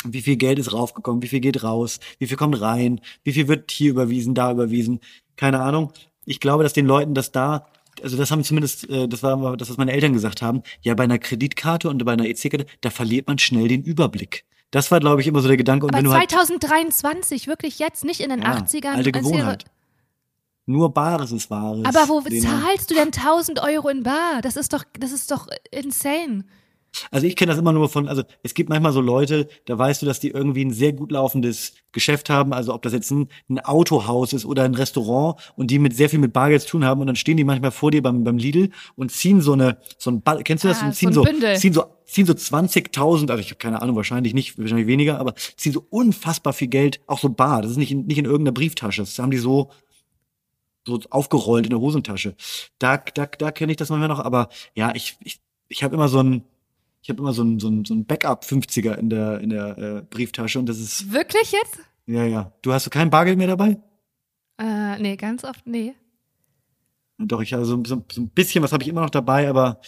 wie viel Geld ist raufgekommen, wie viel geht raus, wie viel kommt rein, wie viel wird hier überwiesen, da überwiesen, keine Ahnung. Ich glaube, dass den Leuten das da, also das haben zumindest, äh, das war das, was meine Eltern gesagt haben, ja, bei einer Kreditkarte und bei einer EC-Karte, da verliert man schnell den Überblick. Das war, glaube ich, immer so der Gedanke. Und Aber wenn du halt 2023, wirklich jetzt, nicht in den Ja, 80ern. alte Gewohnheit. nur Bares ist Wahres. Aber wo zahlst du denn 1000 Euro in Bar? Das ist doch, das ist doch insane. Also ich kenne das immer nur von, also es gibt manchmal so Leute, da weißt du, dass die irgendwie ein sehr gut laufendes Geschäft haben, also ob das jetzt ein, ein Autohaus ist oder ein Restaurant und die mit sehr viel mit Bargeld zu tun haben und dann stehen die manchmal vor dir beim, beim Lidl und ziehen so eine, so ein Ball, kennst du das? Ah, und ziehen so ein ziehen so, ziehen so 20.000, also ich habe keine Ahnung, wahrscheinlich nicht, wahrscheinlich weniger, aber ziehen so unfassbar viel Geld, auch so bar, das ist nicht in, nicht in irgendeiner Brieftasche, das haben die so, so aufgerollt in der Hosentasche. Da, da, da kenne ich das manchmal noch, aber ja, ich, ich, ich habe immer so ein, ich habe immer so ein, so ein, so ein Backup 50er in der, in der äh, Brieftasche und das ist, Wirklich jetzt? ja, ja. Du hast du kein Bargeld mehr dabei? Äh, nee, ganz oft, nee. Doch, ich habe so, so, so ein bisschen, was habe ich immer noch dabei, aber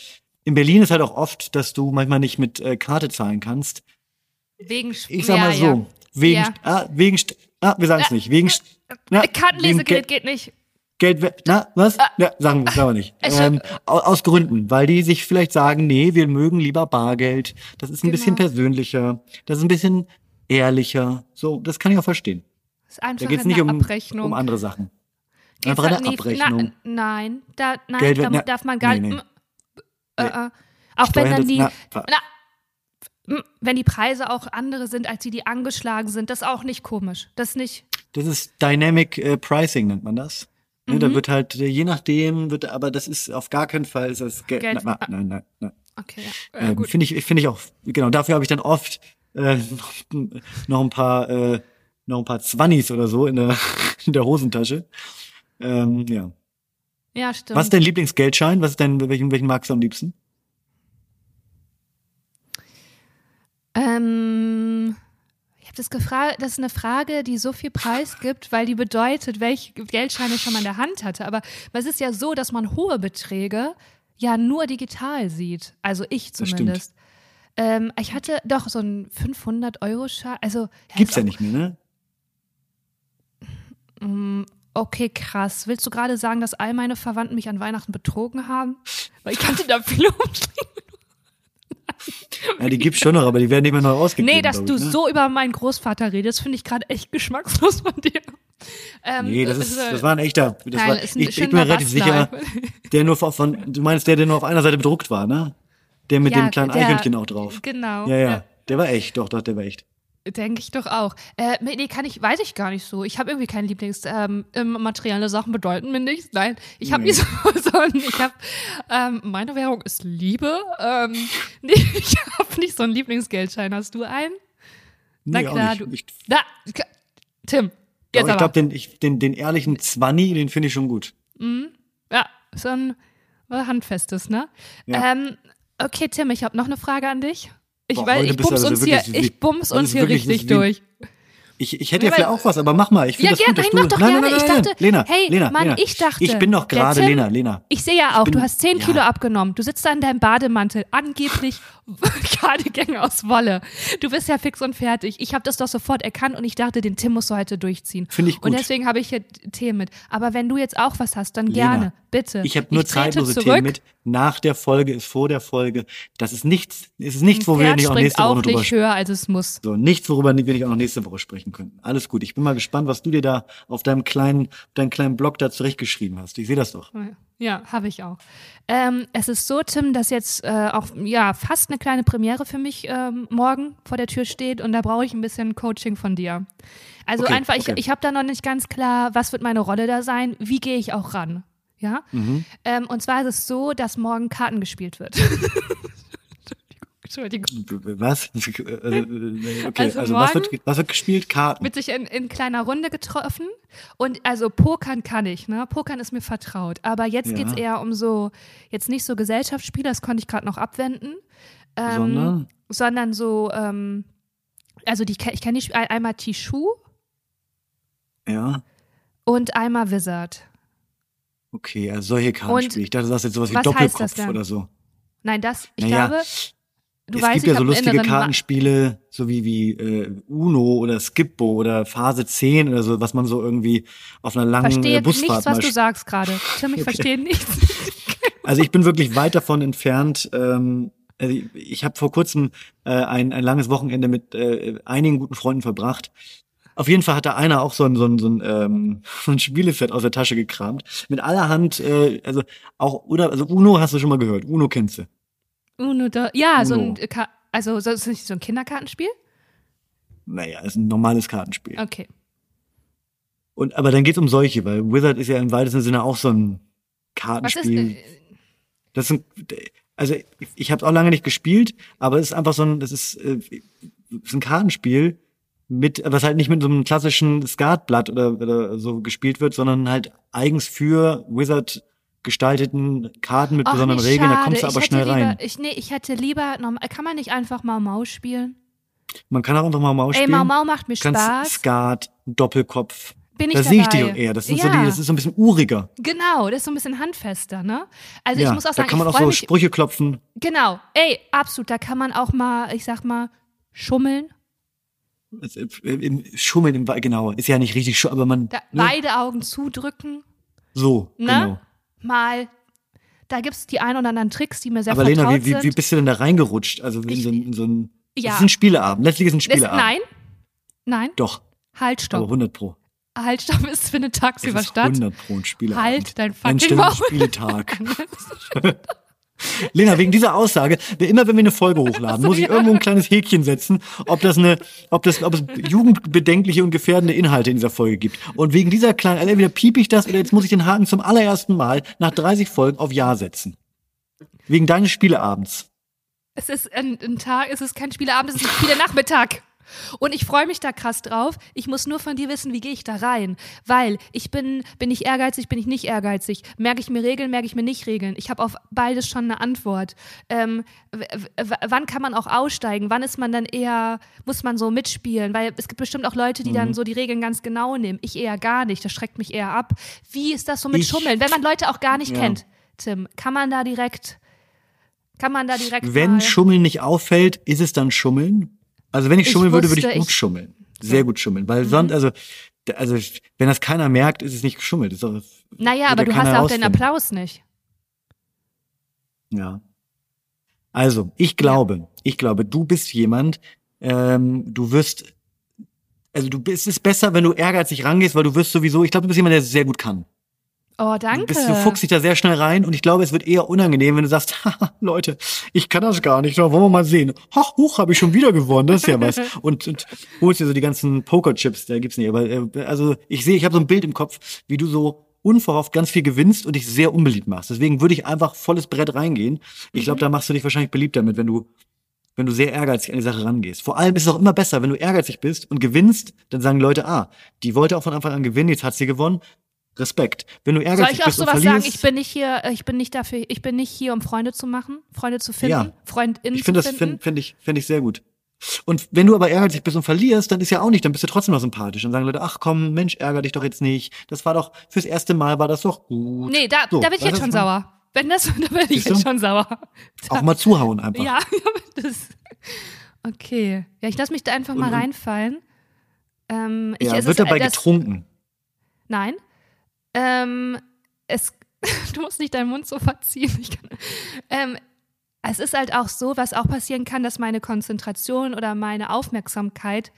in Berlin ist halt auch oft, dass du manchmal nicht mit äh, Karte zahlen kannst. Wegen Sp- Ich sag ja, mal so, ja. wegen, Ja. ah, wegen, ah, wir sagen es nicht, wegen, St- na, Äh, Kartenlesegerät wegen geht nicht. Geld, we- na, was? Ja, sagen wir, sagen wir nicht. Es- Ähm, au- aus Gründen, weil die sich vielleicht sagen, nee, wir mögen lieber Bargeld. Das ist ein bisschen Genau. persönlicher, das ist ein bisschen ehrlicher. So, das kann ich auch verstehen. ist Da einfach geht's eine nicht um, um andere Sachen. Geht's Einfach da- eine nee, Abrechnung. Na, nein, da, nein, Geld da na, darf man gar nicht. nee. Äh, Nee. äh, auch wenn Steuern dann das- die, na, na, wenn die Preise auch andere sind, als die, die angeschlagen sind, das ist auch nicht komisch. Das ist nicht. Das ist Dynamic äh, Pricing, nennt man das. Ne, Mhm. Da wird halt, äh, je nachdem, wird, aber das ist auf gar keinen Fall ist das Geld. Geld- Nein, nein, nein, nein. Okay, ja. ja Ähm, finde ich, finde ich auch, genau, dafür habe ich dann oft äh, noch, noch ein paar, äh, noch ein paar Zwannis oder so in der, in der Hosentasche. Ähm, ja. Ja, stimmt. Was ist dein Lieblingsgeldschein? Was ist dein, welchen, welchen magst du am liebsten? Ähm, das das ist eine Frage, die so viel Preis gibt, weil die bedeutet, welche Geldscheine ich schon mal in der Hand hatte. Aber es ist ja so, dass man hohe Beträge ja nur digital sieht. Also ich zumindest. Ähm, ich hatte doch so einen 500-Euro-Schein. Also, ja, Gibt's ja nicht mehr, ne? Mm, Okay, krass. Willst du gerade sagen, dass all meine Verwandten mich an Weihnachten betrogen haben? Weil ich kannte da viele Umstände. Ja, die gibt's schon noch, aber die werden nicht mehr neu ausgegeben. Nee, dass glaub du ich, ne? so über meinen Großvater redest, finde ich gerade echt geschmackslos von dir. Ähm, Nee, das ist, äh, das war ein echter, das Nein, war, ist ich, ich bin mir relativ sicher, der nur von, du meinst der, der nur auf einer Seite bedruckt war, ne? Der mit Ja, dem kleinen der- Eichhörnchen auch drauf. Genau. Ja, ja, der war echt, doch, doch, der war echt. Denke ich doch auch. Äh, nee, kann ich, weiß ich gar nicht so. Ich habe irgendwie keinen Lieblings. Ähm, ähm, materielle Sachen bedeuten mir nichts. Nein, ich habe Nee. nicht so, so ein- ich habe, ähm, meine Währung ist Liebe. Ähm, nee, ich habe nicht so einen Lieblingsgeldschein. Hast du einen? Na Nee, auch klar, nicht. du- Ich, Da, K- Tim, jetzt ich aber. glaube, den, ich, den, den ehrlichen Zwanni, den finde ich schon gut. Ja, so ein handfestes, ne? Ja. Ähm, okay, Tim, ich habe noch eine Frage an dich. Ich, Boah, weil ich du bums also uns hier, ich bums uns hier richtig wie- durch. Ich, ich hätte ja Ja, vielleicht auch was, aber mach mal. Ich finde Ja, das gut, gerne, dass nein, du. mach doch nein, gerne. nein, nein, Ich nein, dachte, Lena, hey, Lena, Mann, Lena. ich dachte, Ich bin doch gerade, Lena, Lena. Ich sehe ja auch, bin- du hast 10 ja. Kilo abgenommen. Du sitzt da in deinem Bademantel, angeblich Cardigan aus Wolle. Du bist ja fix und fertig. Ich habe das doch sofort erkannt und ich dachte, den Tim musst du heute durchziehen. Finde ich Und gut. deswegen habe ich hier Tee mit. Aber wenn du jetzt auch was hast, dann Lena, gerne, bitte. Ich habe nur trete zeitlose zurück. Themen mit. Nach der Folge ist vor der Folge. Das ist nichts, ist nichts, wo wir nicht auch nächste Woche drüber nicht höher, als es muss. So, nichts, worüber wir nicht auch noch nächste Woche sprechen könnten. Alles gut. Ich bin mal gespannt, was du dir da auf deinem kleinen, deinem kleinen Blog da zurechtgeschrieben hast. Ich sehe das doch. Ja, habe ich auch. Ähm, es ist so, Tim, dass jetzt äh, auch ja fast eine kleine Premiere für mich ähm, morgen vor der Tür steht und da brauche ich ein bisschen Coaching von dir. Also Okay, einfach, ich, okay. ich habe da noch nicht ganz klar, was wird meine Rolle da sein, wie gehe ich auch ran. Ja? Mhm. Ähm, und zwar ist es so, dass morgen Karten gespielt wird. Entschuldigung. Was? Also, äh, Okay, Also also, was, wird, was wird gespielt? Karten. Wird sich in, in kleiner Runde getroffen und also Pokern kann ich, ne? Pokern ist mir vertraut. Aber jetzt Ja. geht's eher um so, jetzt nicht so Gesellschaftsspiele, das konnte ich gerade noch abwenden. Ähm, Sondern? sondern so, ähm, also die, ich kenne die einmal Tishu Ja. und einmal Wizard. Okay, also solche Karten Und spiele ich. Dachte, das ist jetzt sowas wie Doppelkopf oder so. Nein, das, ich Naja, glaube, du es weißt, gibt ja so lustige Kartenspiele, so wie, wie äh, Uno oder Skippo oder Phase 10 oder so, was man so irgendwie auf einer langen verstehe äh, Busfahrt nichts, was du sagst gerade. Tim, ich verstehe nichts. Also ich bin wirklich weit davon entfernt. Ähm, also ich- ich habe vor kurzem äh, ein, ein langes Wochenende mit äh, einigen guten Freunden verbracht. Auf jeden Fall hat da einer auch so ein, so ein, so ein, ähm, so ein Spielefett aus der Tasche gekramt. Mit allerhand, äh, also auch, oder, also Uno hast du schon mal gehört. Uno kennst du. Uno, da, ja, so Uno. ein, Ka- also so, ist das nicht so ein Kinderkartenspiel? Naja, ist ein normales Kartenspiel. Okay. Und, aber dann geht's um solche, weil Wizard ist ja im weitesten Sinne auch so ein Was ist, Kartenspiel. äh, Das ist ein, also ich, ich habe es auch lange nicht gespielt, aber es ist einfach so ein, das ist, äh, ist ein Kartenspiel mit, was halt nicht mit so einem klassischen Skatblatt oder, oder so gespielt wird, sondern halt eigens für Wizard gestalteten Karten mit ach, besonderen nee, Regeln, da kommst du aber schnell lieber, rein. Ich, nee, ich hätte lieber, normal, kann man nicht einfach Mau Mau spielen? Man kann auch einfach mal Maus Ey, spielen. Mau Mau macht mir Kannst Spaß. Skat, Doppelkopf. Bin ich da sehe ich auch eher. Das sind so Ja. die, das ist so ein bisschen uriger. Genau, das ist so ein bisschen handfester, ne? Also ja, ich muss auch da sagen, kann man auch so mich. Sprüche klopfen. Genau, ey, absolut, da kann man auch mal, ich sag mal, schummeln. Schummeln genau. Ist ja nicht richtig, aber man, Da, ne? Beide Augen zudrücken, so, ne? genau. Mal. Da gibt's die ein oder anderen Tricks, die mir sehr Aber Lena, wie, wie, wie bist du denn da reingerutscht? Also in Ich- so, ein- in so ein, Ja. das ist ein Spieleabend. Letztlich ist ein Spieleabend. nein, nein, Doch, halt, aber stopp. 100 pro. Halt, stopp, ist für eine Es tagsüber ist Stadt. 100 pro ein Spieleabend. Halt dein Ein fucking Maul. Spieltag. Lena, wegen dieser Aussage, immer wenn wir eine Folge hochladen, muss ich irgendwo ein kleines Häkchen setzen, ob das eine, ob das, ob es jugendbedenkliche und gefährdende Inhalte in dieser Folge gibt. Und wegen dieser kleinen, also entweder piep ich das oder jetzt muss ich den Haken zum allerersten Mal nach 30 Folgen auf Ja setzen. Wegen deines Spieleabends. Es ist ein, ein Tag, es ist kein Spieleabend, es ist ein Spielenachmittag. Und ich freue mich da krass drauf. Ich muss nur von dir wissen, wie gehe ich da rein? Weil ich bin, bin ich ehrgeizig, bin ich nicht ehrgeizig? Merke ich mir Regeln, merke ich mir nicht Regeln? Ich habe auf beides schon eine Antwort. Ähm, wann kann man auch aussteigen? Wann ist man dann eher, muss man so mitspielen? Weil es gibt bestimmt auch Leute, die Mhm. dann so die Regeln ganz genau nehmen. Ich eher gar nicht. Das schreckt mich eher ab. Wie ist das so mit Ich- Schummeln? Wenn man Leute auch gar nicht Ja. kennt, Tim, kann man da direkt, kann man da direkt Wenn Schummeln nicht auffällt, ist es dann Schummeln? Also wenn ich Ich schummeln würde, würde ich gut ich- schummeln. Sehr gut schummeln. Weil sonst, also, also, wenn das keiner merkt, ist es nicht geschummelt. Ist doch, Naja, aber ja du hast ja auch den herausfinden. Applaus nicht. Ja. Also, ich glaube, ich glaube, du bist jemand, ähm, du wirst, also du bist, es ist besser, wenn du ehrgeizig rangehst, weil du wirst sowieso, ich glaube, du bist jemand, der es sehr gut kann. Oh, danke. bist, du fuchst dich da sehr schnell rein und ich glaube, es wird eher unangenehm, wenn du sagst, Haha, Leute, ich kann das gar nicht, wollen wir mal sehen. Ach, hoch, habe ich schon wieder gewonnen, das ist ja was. Und, und holst dir so die ganzen Pokerchips, da gibt's nicht. Aber äh, also ich sehe, ich habe so ein Bild im Kopf, wie du so unverhofft ganz viel gewinnst und dich sehr unbeliebt machst. Deswegen würde ich einfach volles Brett reingehen. Ich glaube, da machst du dich wahrscheinlich beliebt damit, wenn du wenn du sehr ehrgeizig an die Sache rangehst. Vor allem ist es auch immer besser, wenn du ehrgeizig bist und gewinnst, dann sagen Leute, ah, die wollte auch von Anfang an gewinnen, jetzt hat sie gewonnen. Respekt. Wenn du Soll ehrgeizig ich auch bist und sowas sagen? Ich bin nicht hier, äh, ich bin nicht dafür, ich bin nicht hier, um Freunde zu machen, Freunde zu finden, Ja. Freundinnen ich finde zu das finden. finde find ich finde ich sehr gut. Und wenn du aber ehrgeizig bist und verlierst, dann ist ja auch nicht, dann bist du trotzdem noch sympathisch. Dann sagen Leute, ach komm, Mensch, ärger dich doch jetzt nicht. Das war doch fürs erste Mal war das doch gut. nee, da, So, da bin ich jetzt schon sauer. Wenn das, da bin ich jetzt schon sauer. Auch mal zuhauen einfach. Ja, das. Okay. Ja, ich lasse mich da einfach mal Und- und- reinfallen. Ähm, ich, Ja, es wird dabei das, getrunken. Nein. Ähm, es, du musst nicht deinen Mund so verziehen. Ich kann, ähm, es ist halt auch so, was auch passieren kann, dass meine Konzentration oder meine Aufmerksamkeit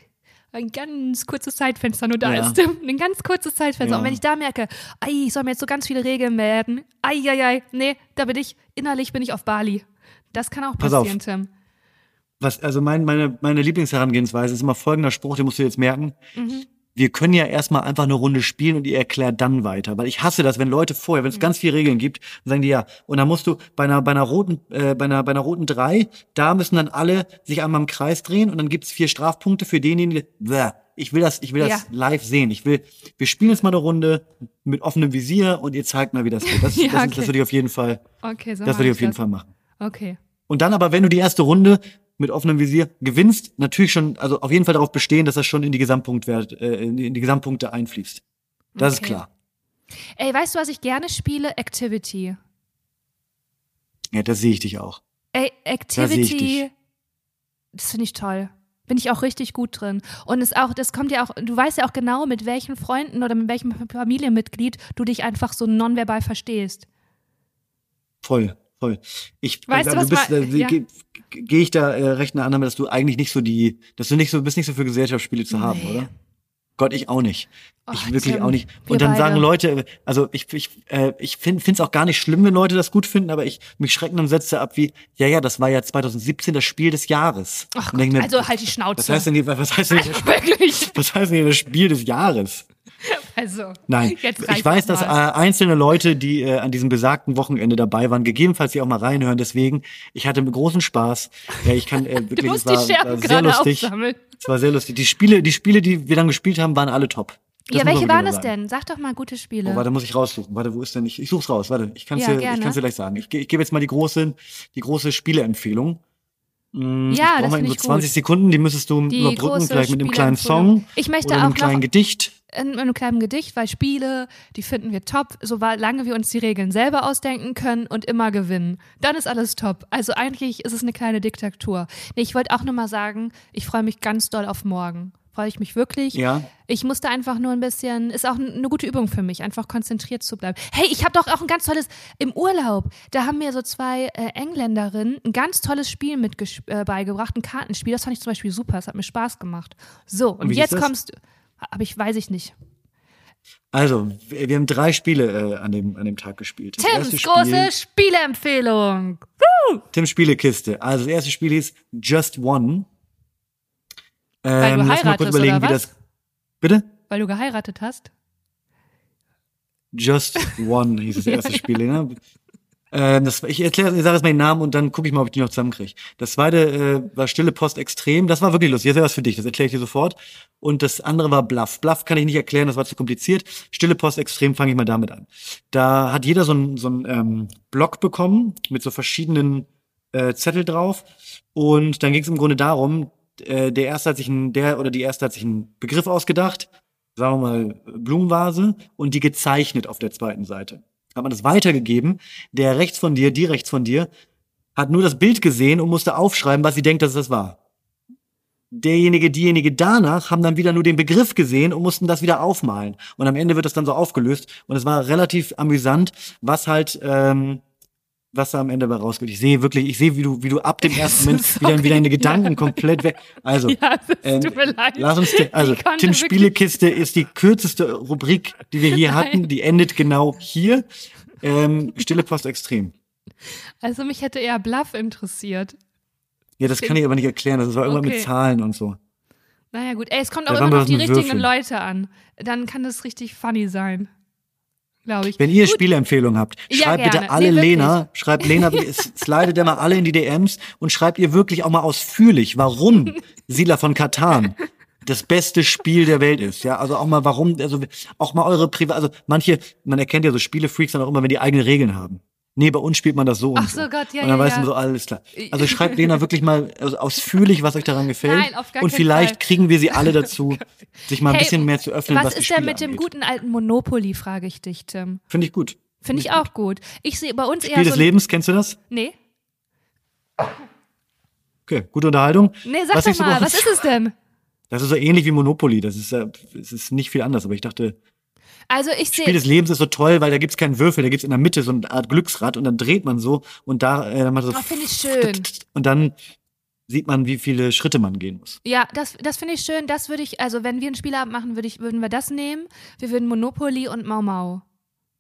ein ganz kurzes Zeitfenster nur da Ja. ist. Ein ganz kurzes Zeitfenster. Ja. Und wenn ich da merke, ei, ich soll mir jetzt so ganz viele Regeln werden, ei, ei, ei, nee, da bin ich, innerlich bin ich auf Bali. Das kann auch Pass auf. passieren, Tim. Was, also mein, meine, meine Lieblingsherangehensweise ist immer folgender Spruch, den musst du jetzt merken. Mhm. Wir können ja erstmal einfach eine Runde spielen und ihr erklärt dann weiter. Weil ich hasse das, wenn Leute vorher, wenn es ganz viele Regeln gibt, dann sagen die ja, und dann musst du bei einer, bei einer roten, äh, bei einer, bei einer roten drei, da müssen dann alle sich einmal im Kreis drehen und dann gibt's vier Strafpunkte für denjenigen, Bäh, ich will das, ich will das Ja. live sehen. Ich will, wir spielen jetzt mal eine Runde mit offenem Visier und ihr zeigt mal, wie das geht. Das, Ja, das, okay. das würde ich auf jeden Fall, Okay, so das würde ich auf jeden das. Fall machen. Okay. Und dann aber, wenn du die erste Runde mit offenem Visier gewinnst, natürlich schon, also auf jeden Fall darauf bestehen, dass das schon in die Gesamtpunktwert, äh, in die in die Gesamtpunkte einfließt. Das ist Okay. klar. Ey, weißt du, was ich gerne spiele? Activity. Ja, das sehe ich dich auch. Ey, Activity, dich. das finde ich toll. Bin ich auch richtig gut drin. Und es auch, das kommt ja auch, du weißt ja auch genau, mit welchen Freunden oder mit welchem Familienmitglied du dich einfach so nonverbal verstehst. Voll, voll. Ich, Weißt äh, du, bist, mal- äh, ja. ge- gehe ich da äh, recht eine Annahme, dass du eigentlich nicht so die, dass du nicht so bist nicht so für Gesellschaftsspiele zu haben, Nee. oder? Gott, ich auch nicht. Oh, ich wirklich Tim, auch nicht. Und dann beide. sagen Leute, also ich, ich, äh, ich finde es auch gar nicht schlimm, wenn Leute das gut finden, aber ich mich schrecken dann Sätze ab wie, ja, ja, das war ja 2017 das Spiel des Jahres. Ach Gott, mir, also halt die Schnauze. Was heißt denn, hier- was heißt denn, hier- Wirklich. was heißt denn hier das Spiel des Jahres? Also. Nein, Jetzt ich weiß, dass äh, einzelne Leute, die äh, an diesem besagten Wochenende dabei waren, gegebenenfalls die auch mal reinhören. Deswegen, ich hatte großen Spaß. Ja, ich kann äh, wirklich, Du musst es war, die Scherben war sehr lustig. aufsammeln. Es war sehr lustig. Die Spiele, die Spiele, die wir dann gespielt haben, waren alle top. Das Ja, welche waren es denn? Sag doch mal gute Spiele. Oh, warte, muss ich raussuchen. Warte, wo ist denn ich? Ich such's raus. Warte, ich kann's Ja, dir, gerne. ich kann's dir gleich sagen. Ich, ich gebe jetzt mal die große, die große Spieleempfehlung. Mm, Ja, ich das mal finde so ich 20 gut. Sekunden, die müsstest du Die überbrücken, vielleicht mit einem kleinen. Song Ich möchte oder einem auch noch- kleinen Gedicht. In einem kleinen Gedicht, weil Spiele, die finden wir top, solange wir uns die Regeln selber ausdenken können und immer gewinnen. Dann ist alles top. Also eigentlich ist es eine kleine Diktatur. Nee, ich wollte auch nur mal sagen, ich freue mich ganz doll auf morgen. Freue ich mich wirklich. Ja. Ich musste einfach nur ein bisschen, ist auch eine gute Übung für mich, einfach konzentriert zu bleiben. Hey, ich habe doch auch ein ganz tolles, im Urlaub, da haben mir so zwei äh, Engländerinnen ein ganz tolles Spiel mit äh, beigebracht, ein Kartenspiel. Das fand ich zum Beispiel super, das hat mir Spaß gemacht. So, und, hieß jetzt kommst du, aber ich weiß ich nicht. Also, wir wir haben drei Spiele äh, an, dem, an dem Tag gespielt. Das Tims erste große Spieleempfehlung. Tims Spielekiste. Also das erste Spiel hieß Just One. Weil du Ähm, lass mal kurz überlegen, oder wie das. Bitte? Weil du geheiratet hast? Just One hieß das erste Spiel. Ne? Ähm, das, ich erkläre, ich sage jetzt mal den Namen und dann gucke ich mal, ob ich die noch zusammenkriege. Das zweite äh, war Stille Post Extrem. Das war wirklich lustig. Ist ja was für dich. Das erkläre ich dir sofort. Und das andere war Bluff. Bluff kann ich nicht erklären. Das war zu kompliziert. Stille Post Extrem fange ich mal damit an. Da hat jeder so einen so einen, ähm, Block bekommen mit so verschiedenen äh, Zettel drauf. Und dann ging es im Grunde darum, äh, der erste hat sich ein, der oder die erste hat sich einen Begriff ausgedacht, sagen wir mal Blumenvase, und die gezeichnet auf der zweiten Seite. Hat man das weitergegeben, der rechts von dir, die rechts von dir, hat nur das Bild gesehen und musste aufschreiben, was sie denkt, dass das war. Derjenige, diejenige danach haben dann wieder nur den Begriff gesehen und mussten das wieder aufmalen. Und am Ende wird das dann so aufgelöst. Und es war relativ amüsant, was halt, ähm, was da am Ende bei rausgeht. Ich sehe wirklich, ich sehe, wie du, wie du ab dem ersten Moment wieder, wieder deine Gedanken komplett weg. Also, Ja, ähm. Lass uns, also wirklich- Spielekiste ist die kürzeste Rubrik, die wir hier Nein. hatten. Die endet genau hier. Ähm, Stille Post extrem. Also mich hätte eher Bluff interessiert. Ja, das kann ich aber nicht erklären. Das war irgendwann Okay. mit Zahlen und so. Naja gut, ey, es kommt auch immer noch die mit richtigen Würfeln. Leute an. Dann kann das richtig funny sein. Glaube ich. Wenn ihr Gut. Spieleempfehlungen habt, Ja, schreibt gerne. bitte alle Nee. Lena, schreibt Lena, slidet ihr mal alle in die DMs und schreibt ihr wirklich auch mal ausführlich, warum Sila von Katan das beste Spiel der Welt ist. Ja, also auch mal warum, also auch mal eure Privat, also manche, man erkennt ja so Spielefreaks dann auch immer, wenn die eigene Regeln haben. Nee, bei uns spielt man das so und Ach so, so. Gott, ja, Und dann ja, weiß man so, alles klar. Also schreibt Lena wirklich mal ausführlich, was euch daran gefällt. Nein, auf gar und vielleicht Fall. kriegen wir sie alle dazu, sich mal ein Hey, bisschen mehr zu öffnen, was, Was ist denn mit dem angeht. guten alten Monopoly, frage ich dich, Tim. Finde ich gut. Finde ich auch gut. Ich sehe bei uns Spiel eher des so. Lebens, kennst du das? Nee, Okay, gute Unterhaltung. nee, sag Was doch mal, was ist es denn? Das ist so ähnlich wie Monopoly. Das ist, äh, es ist nicht viel anders, aber ich dachte, Also ich Spiel sehe. des Lebens ist so toll, weil da gibt's keinen Würfel, da gibt's in der Mitte so eine Art Glücksrad und dann dreht man so und da äh, dann macht so Oh, finde ich schön. und dann sieht man, wie viele Schritte man gehen muss. Ja, das, das finde ich schön. Das würde ich, also wenn wir einen Spielabend machen, würde ich, würden wir das nehmen. Wir würden Monopoly und Mau Mau.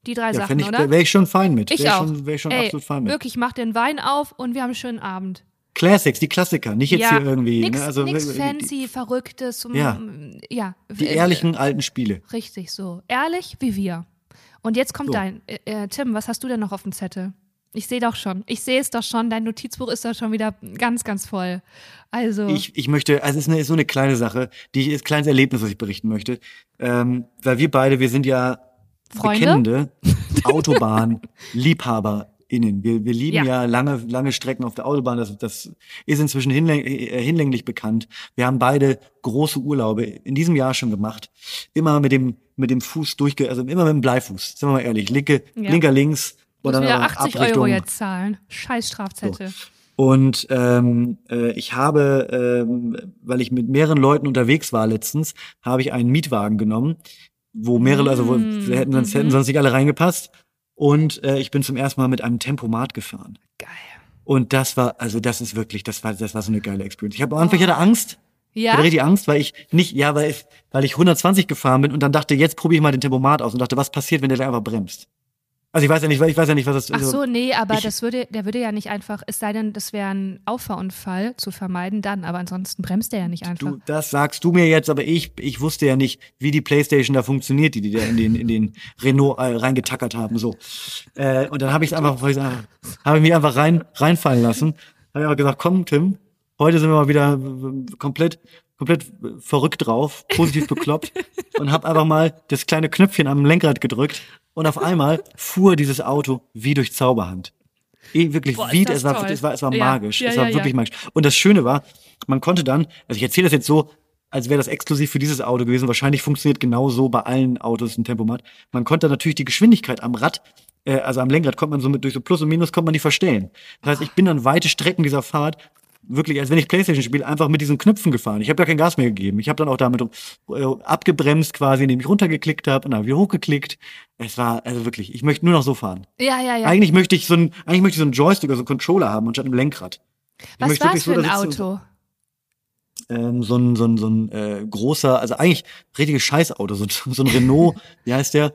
Die drei Ja, Sachen, ich, oder? wäre ich schon fein mit. Ich wär auch. Schon, wär ich schon Ey, absolut fein mit. Wirklich, mach den Wein auf und wir haben einen schönen Abend. Classics, die Klassiker, nicht jetzt ja, hier irgendwie. nix, ne? also, nix die, fancy, verrücktes. um- Ja. ja. die äh, ehrlichen alten Spiele. Richtig so. Ehrlich wie wir. Und jetzt kommt So. dein, äh, äh, Tim, was hast du denn noch auf dem Zettel? Ich sehe doch schon. Ich sehe es doch schon. Dein Notizbuch ist doch schon wieder ganz, ganz voll. Also. Ich, ich möchte, also es ist, eine, ist so eine kleine Sache, die ich, ist ein kleines Erlebnis, was ich berichten möchte. Ähm, weil wir beide, wir sind ja Freunde? bekennende Autobahn-LiebhaberInnen. Wir, wir lieben Ja. ja. lange, lange Strecken auf der Autobahn. Das, das ist inzwischen hinläng, äh, hinlänglich bekannt. Wir haben beide große Urlaube in diesem Jahr schon gemacht. Immer mit dem, mit dem Fuß durchge, also immer mit dem Bleifuß. Sind wir mal ehrlich. Linke, Ja. linker links. Und dann wieder aber 80 Abrichtung. Euro jetzt zahlen. Scheiß Strafzettel. Und ähm, äh, ich habe, ähm, weil ich mit mehreren Leuten unterwegs war letztens, habe ich einen Mietwagen genommen, wo mehrere, also wo Mm, hätten sonst, hätten mhm. sonst nicht alle reingepasst. Und äh, ich bin zum ersten Mal mit einem Tempomat gefahren. Geil. Und das war, also das ist wirklich, das war, das war so eine geile Experience. Ich habe am Anfang ich hatte Angst, Ich Ja? hatte richtig Angst, weil ich nicht, ja, weil ich, weil ich 120 gefahren bin und dann dachte, jetzt probiere ich mal den Tempomat aus und dachte, was passiert, wenn der einfach bremst? Also ich weiß ja nicht, ich weiß ja nicht, was das Ach so, nee, aber ich- das würde, der würde ja nicht einfach, es sei denn, das wäre ein Auffahrunfall zu vermeiden, dann, aber ansonsten bremst er ja nicht einfach. Du, das sagst du mir jetzt, aber ich, ich wusste ja nicht, wie die Playstation da funktioniert, die die da in den, in den Renault äh, reingetackert haben, so. Äh, und dann habe ich einfach, habe ich mich einfach rein, reinfallen lassen. Habe ich aber gesagt, komm, Tim, heute sind wir mal wieder äh, komplett, komplett verrückt drauf, positiv bekloppt und habe einfach mal das kleine Knöpfchen am Lenkrad gedrückt und auf einmal fuhr dieses Auto wie durch Zauberhand. Eh, wirklich, Boah, wie, es war, es war, es war Ja, magisch. ja, es war ja, ja. wirklich magisch. Und das Schöne war, man konnte dann, also ich erzähle das jetzt so, als wäre das exklusiv für dieses Auto gewesen. Wahrscheinlich funktioniert genau so bei allen Autos ein Tempomat. Man konnte natürlich die Geschwindigkeit am Rad, äh, also am Lenkrad, konnte man so mit durch so Plus und Minus konnte man die verstellen. Das heißt, ich bin dann weite Strecken dieser Fahrt wirklich, als wenn ich Playstation spiele, einfach mit diesen Knöpfen gefahren. Ich habe gar kein Gas mehr gegeben. Ich habe dann auch damit äh, abgebremst quasi, indem ich runtergeklickt habe und dann wieder hochgeklickt. Es war also wirklich, ich möchte nur noch so fahren. Ja, ja, ja. Eigentlich möchte ich so ein, eigentlich möchte ich so einen Joystick oder so einen Controller haben anstatt einem Lenkrad. Was war es für so, ein Auto? ähm, so ein, so ein, so ein äh, großer, also eigentlich richtiges Scheißauto, so, so ein Renault, wie heißt der?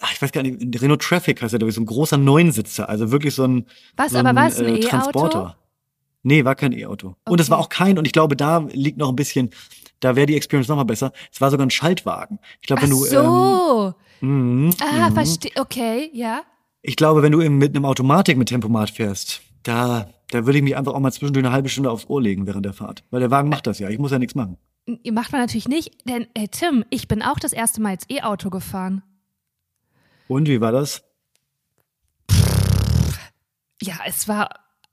Ach, ich weiß gar nicht, Renault Traffic heißt der, so ein großer Neunsitzer, also wirklich so ein, Was, so aber ein, war es ein äh? Transporter. Nee, war kein E-Auto. Und es war Okay. auch kein, und ich glaube, da liegt noch ein bisschen, da wäre die Experience noch mal besser. Es war sogar ein Schaltwagen. Ich glaube, Ach wenn du, so. ähm, mhm, ah, mhm. verstehe. Okay, ja. ich glaube, wenn du eben mit einem Automatik mit Tempomat fährst, da, da würde ich mich einfach auch mal zwischendurch eine halbe Stunde aufs Ohr legen während der Fahrt. Weil der Wagen macht das ja. Ich muss ja nichts machen. N- Macht man natürlich nicht, denn, ey, Tim, ich bin auch das erste Mal jetzt E-Auto gefahren. Und wie war das? Ja, es war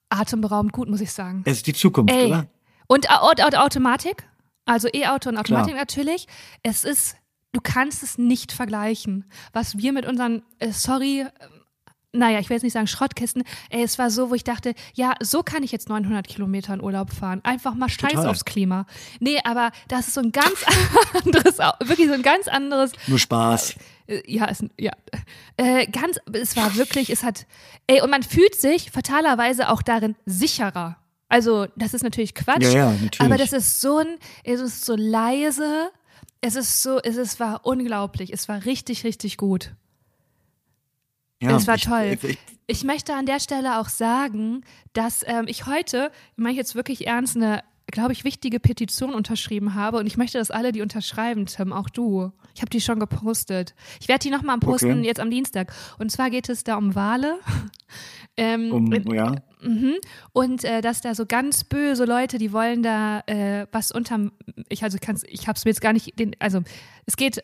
atemberaubend gut, muss ich sagen. Es ist die Zukunft, Ey. oder? Und Au- Au- Automatik, also E-Auto und Automatik natürlich. Es ist, du kannst es nicht vergleichen. Was wir mit unseren, äh, sorry, äh, naja, ich will jetzt nicht sagen Schrottkisten, ey, es war so, wo ich dachte, ja, so kann ich jetzt 900 Kilometer in Urlaub fahren. Einfach mal scheiß Total. aufs Klima. Nee, aber das ist so ein ganz anderes, wirklich so ein ganz anderes, Nur Spaß. Äh, ja, es, ja, äh, ganz, es war wirklich, es hat, ey, und man fühlt sich fatalerweise auch darin sicherer. Also, das ist natürlich Quatsch. Ja, ja, natürlich. Aber das ist so ein, es ist so leise, es ist so, es ist, war unglaublich, es war richtig, richtig gut. Ja, es war ich, toll. Ich, Ich möchte an der Stelle auch sagen, dass ähm, ich heute, ich meine jetzt wirklich ernst, eine, glaube ich, wichtige Petition unterschrieben habe und ich möchte, dass alle die unterschreiben, Tim, auch du. Ich habe die schon gepostet. Ich werde die nochmal posten Okay. jetzt am Dienstag. Und zwar geht es da um Wale. ähm, um, ja. Mhm. Und äh, dass da so ganz böse Leute, die wollen da äh, was unterm, ich also kann's, ich habe es mir jetzt gar nicht, den, also es geht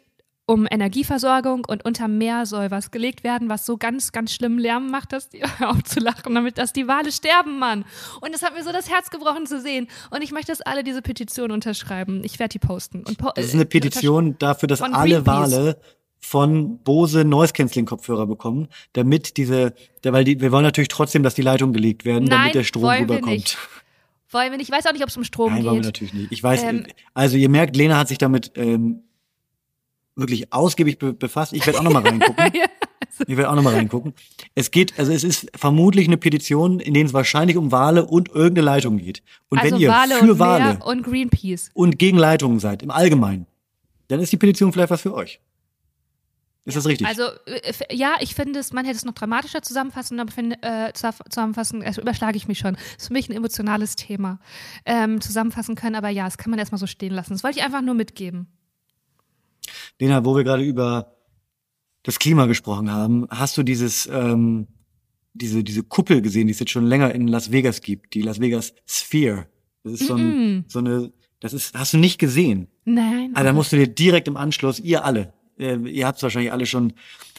um Energieversorgung und unterm Meer soll was gelegt werden, was so ganz, ganz schlimm Lärm macht, dass die aufzulachen, damit dass die Wale sterben, Mann. Und das hat mir so das Herz gebrochen zu sehen. Und ich möchte, dass alle diese Petition unterschreiben. Ich werde die posten. Und po Das ist eine äh, Petition dafür, dass alle. Wale von Bose Noise Cancelling Kopfhörer bekommen, damit diese, weil die, wir wollen natürlich trotzdem, dass die Leitungen gelegt werden, Nein, damit der Strom wollen wir rüberkommt. nicht. Wollen wir nicht? Ich weiß auch nicht, ob es um Strom Nein, wollen wir geht. natürlich nicht. Ich weiß, Ähm, also ihr merkt, Lena hat sich damit ähm, wirklich ausgiebig be befasst. Ich werde auch noch mal reingucken. Ja. Ich werde auch noch mal reingucken. Es geht, also es ist vermutlich eine Petition, in denen es wahrscheinlich um Wale und irgendeine Leitung geht. Und also wenn ihr Wale für und Wale Meer und Greenpeace. und gegen Leitungen seid, im Allgemeinen, dann ist die Petition vielleicht was für euch. Ist das richtig? Also äh, ja, ich finde es, man hätte es noch dramatischer zusammenfassen, aber finde, äh, zusammenfassen, also überschlage ich mich schon. Das ist für mich ein emotionales Thema. Ähm, zusammenfassen können, aber ja, das kann man erstmal so stehen lassen. Das wollte ich einfach nur mitgeben. Lena, wo wir gerade über das Klima gesprochen haben, hast du dieses, ähm, diese, diese Kuppel gesehen, die es jetzt schon länger in Las Vegas gibt, die Las Vegas Sphere. Das ist so, ein, so eine, das ist, hast du nicht gesehen. Nein. Also da musst du dir direkt im Anschluss, ihr alle, äh, ihr habt es wahrscheinlich alle schon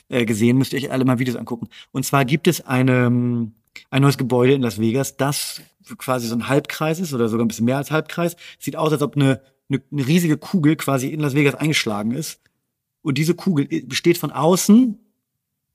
äh, gesehen, müsst ihr euch alle mal Videos angucken. Und zwar gibt es eine, ähm, ein neues Gebäude in Las Vegas, das quasi so ein Halbkreis ist oder sogar ein bisschen mehr als Halbkreis. Sieht aus, als ob eine, eine, eine riesige Kugel quasi in Las Vegas eingeschlagen ist. Und diese Kugel besteht von außen,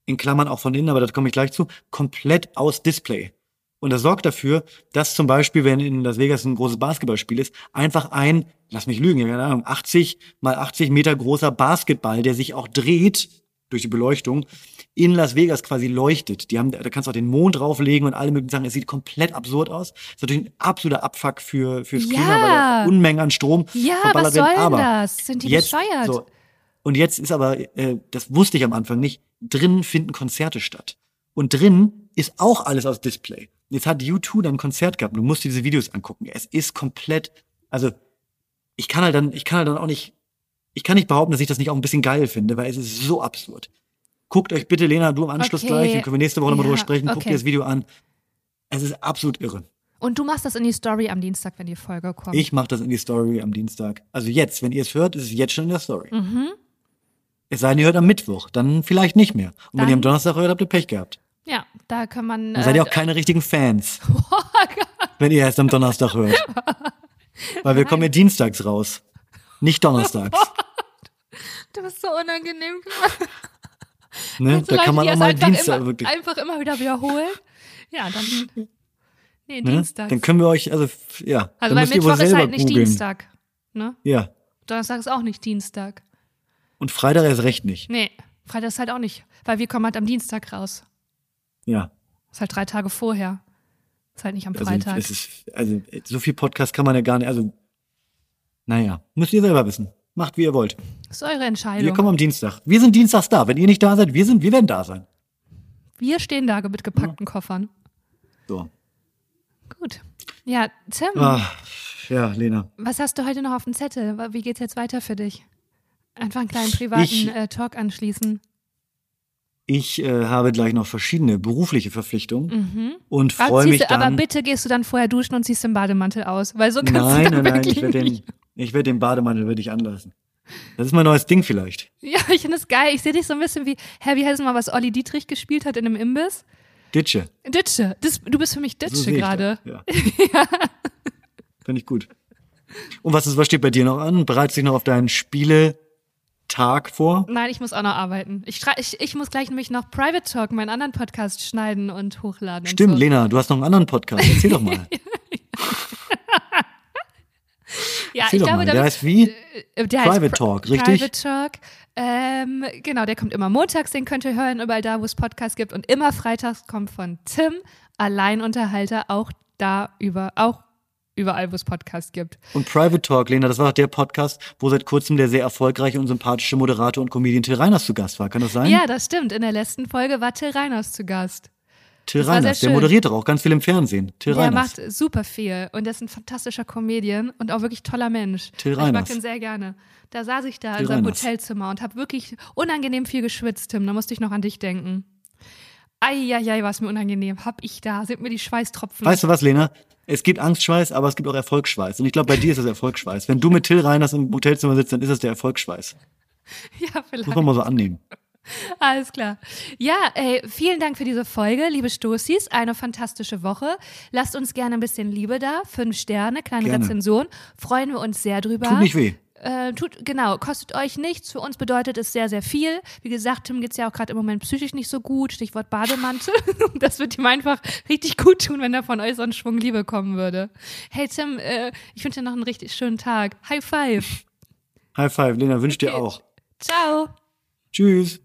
in Klammern auch von innen, aber das komme ich gleich zu, komplett aus Display. Und das sorgt dafür, dass zum Beispiel, wenn in Las Vegas ein großes Basketballspiel ist, einfach ein, lass mich lügen, keine Ahnung, 80 mal 80 Meter großer Basketball, der sich auch dreht, durch die Beleuchtung, in Las Vegas quasi leuchtet. Die haben, da kannst du auch den Mond drauflegen und alle möglichen Sachen. Es sieht komplett absurd aus. ist natürlich ein absoluter Abfuck für, fürs Ja. Klima, weil da Unmengen an Strom Ja, verballert was soll werden. Aber das? Sind die jetzt, bescheuert? So, und jetzt ist aber, äh, das wusste ich am Anfang nicht, drinnen finden Konzerte statt. Und drin ist auch alles aus Display. Jetzt hat U2 dann ein Konzert gehabt. und Du musst dir diese Videos angucken. Es ist komplett, also ich kann halt dann, ich kann halt dann auch nicht, ich kann nicht behaupten, dass ich das nicht auch ein bisschen geil finde, weil es ist so absurd. Guckt euch bitte, Lena, du im Anschluss Okay. gleich, dann können wir nächste Woche nochmal Ja, drüber sprechen. Guckt okay. dir das Video an. Es ist absolut irre. Und du machst das in die Story am Dienstag, wenn die Folge kommt. Ich mache das in die Story am Dienstag. Also jetzt, wenn ihr es hört, ist es jetzt schon in der Story. Mhm. Es sei denn, ihr hört am Mittwoch, dann vielleicht nicht mehr. Und wenn Dann- ihr am Donnerstag hört, habt ihr Pech gehabt. ja, da kann man. Dann seid ihr äh, auch keine richtigen Fans. wenn ihr erst am Donnerstag hört. Weil wir kommen ja dienstags raus. Nicht donnerstags. du bist so unangenehm. Ne? Kennst du Da kann man auch mal einfach Dienstag immer, wirklich. einfach immer wieder wiederholen. Ja, dann. Nee, Ne? Dienstag. Dann können wir euch, also ja, also dann bei müsst ihr wohl Mittwoch ist selber halt nicht googeln. Dienstag. Ne? Ja. Donnerstag ist auch nicht Dienstag. Und Freitag erst recht nicht. Nee, Freitag ist halt auch nicht. Weil wir kommen halt am Dienstag raus. Ja. Ist halt drei Tage vorher. Ist halt nicht am Also, Freitag. es ist, also so viel Podcast kann man ja gar nicht, also naja, müsst ihr selber wissen. Macht, wie ihr wollt. ist eure Wir Entscheidung. kommen am Dienstag. Wir sind dienstags da. Wenn ihr nicht da seid, wir sind, wir werden da sein. Wir stehen da mit gepackten Koffern. So. Gut. Ja, Tim, Ah, ja, Lena. was hast du heute noch auf dem Zettel? Wie geht's jetzt weiter für dich? Einfach einen kleinen privaten Ich- äh, Talk anschließen. Ich äh, habe gleich noch verschiedene berufliche Verpflichtungen und Ah, freue mich dann. aber bitte gehst du dann vorher duschen und ziehst den Bademantel aus, weil so kannst nein, du nein, dann nein, ich wirklich werde den, ich werde den Bademantel werde ich anlassen. Das ist mein neues Ding vielleicht. Ja, ich finde das geil. Ich sehe dich so ein bisschen wie, hä, wie heißt es mal, was Olli Dietrich gespielt hat in einem Imbiss? Ditsche. Ditsche. Das, du bist für mich So Ditsche ich gerade. das, Ja. Finde ich gut. Und was ist, was steht bei dir noch an? Bereitest du dich noch auf deinen Spieletag vor? Nein, ich muss auch noch arbeiten. Ich, ich, ich muss gleich nämlich noch Private Talk, meinen anderen Podcast, schneiden und hochladen. Stimmt, und so. Lena, du hast noch einen anderen Podcast. Erzähl doch mal. Ja, Erzähl ich doch glaube, mal. Der heißt wie? äh, der Private heißt Pri- Talk, richtig? Private Talk. Ähm, genau, der kommt immer montags, den könnt ihr hören, überall da, wo es Podcasts gibt. Und immer freitags kommt von Tim, Alleinunterhalter, auch da über, auch überall, wo es Podcasts gibt. Und Private Talk, Lena, das war doch der Podcast, wo seit kurzem der sehr erfolgreiche und sympathische Moderator und Comedian Till Reiners zu Gast war. Kann das sein? Ja, das stimmt. In der letzten Folge war Till Reiners zu Gast. Till das Reiners, der moderiert doch auch ganz viel im Fernsehen. Till Der Reiners. macht super viel und der ist ein fantastischer Comedian und auch wirklich toller Mensch. Till Ich mag Reiners. den sehr gerne. Da saß ich da Till in seinem Reiners. Hotelzimmer und habe wirklich unangenehm viel geschwitzt, Tim. Da musste ich noch an dich denken. Eieiei, war es mir unangenehm. Hab ich da, sind mir die Schweißtropfen. Weißt du was, Lena? Es gibt Angstschweiß, aber es gibt auch Erfolgsschweiß. Und ich glaube, bei dir ist das Erfolgsschweiß. Wenn du mit Till Reiners im Hotelzimmer sitzt, dann ist das der Erfolgsschweiß. ja, vielleicht. Muss man mal so annehmen. Alles klar. Ja, ey, vielen Dank für diese Folge, liebe Stoßis. Eine fantastische Woche. Lasst uns gerne ein bisschen Liebe da. Fünf Sterne, kleine Gerne. Rezension. Freuen wir uns sehr drüber. Tut nicht weh. Äh, tut, genau, kostet euch nichts. Für uns bedeutet es sehr, sehr viel. Wie gesagt, Tim geht's ja auch gerade im Moment psychisch nicht so gut. Stichwort Bademantel. das wird ihm einfach richtig gut tun, wenn er von euch so einen Schwung Liebe kommen würde. Hey Tim, äh, ich wünsche dir noch einen richtig schönen Tag. High five. High five, Lena, wünscht dir Okay. auch. Ciao. Tschüss.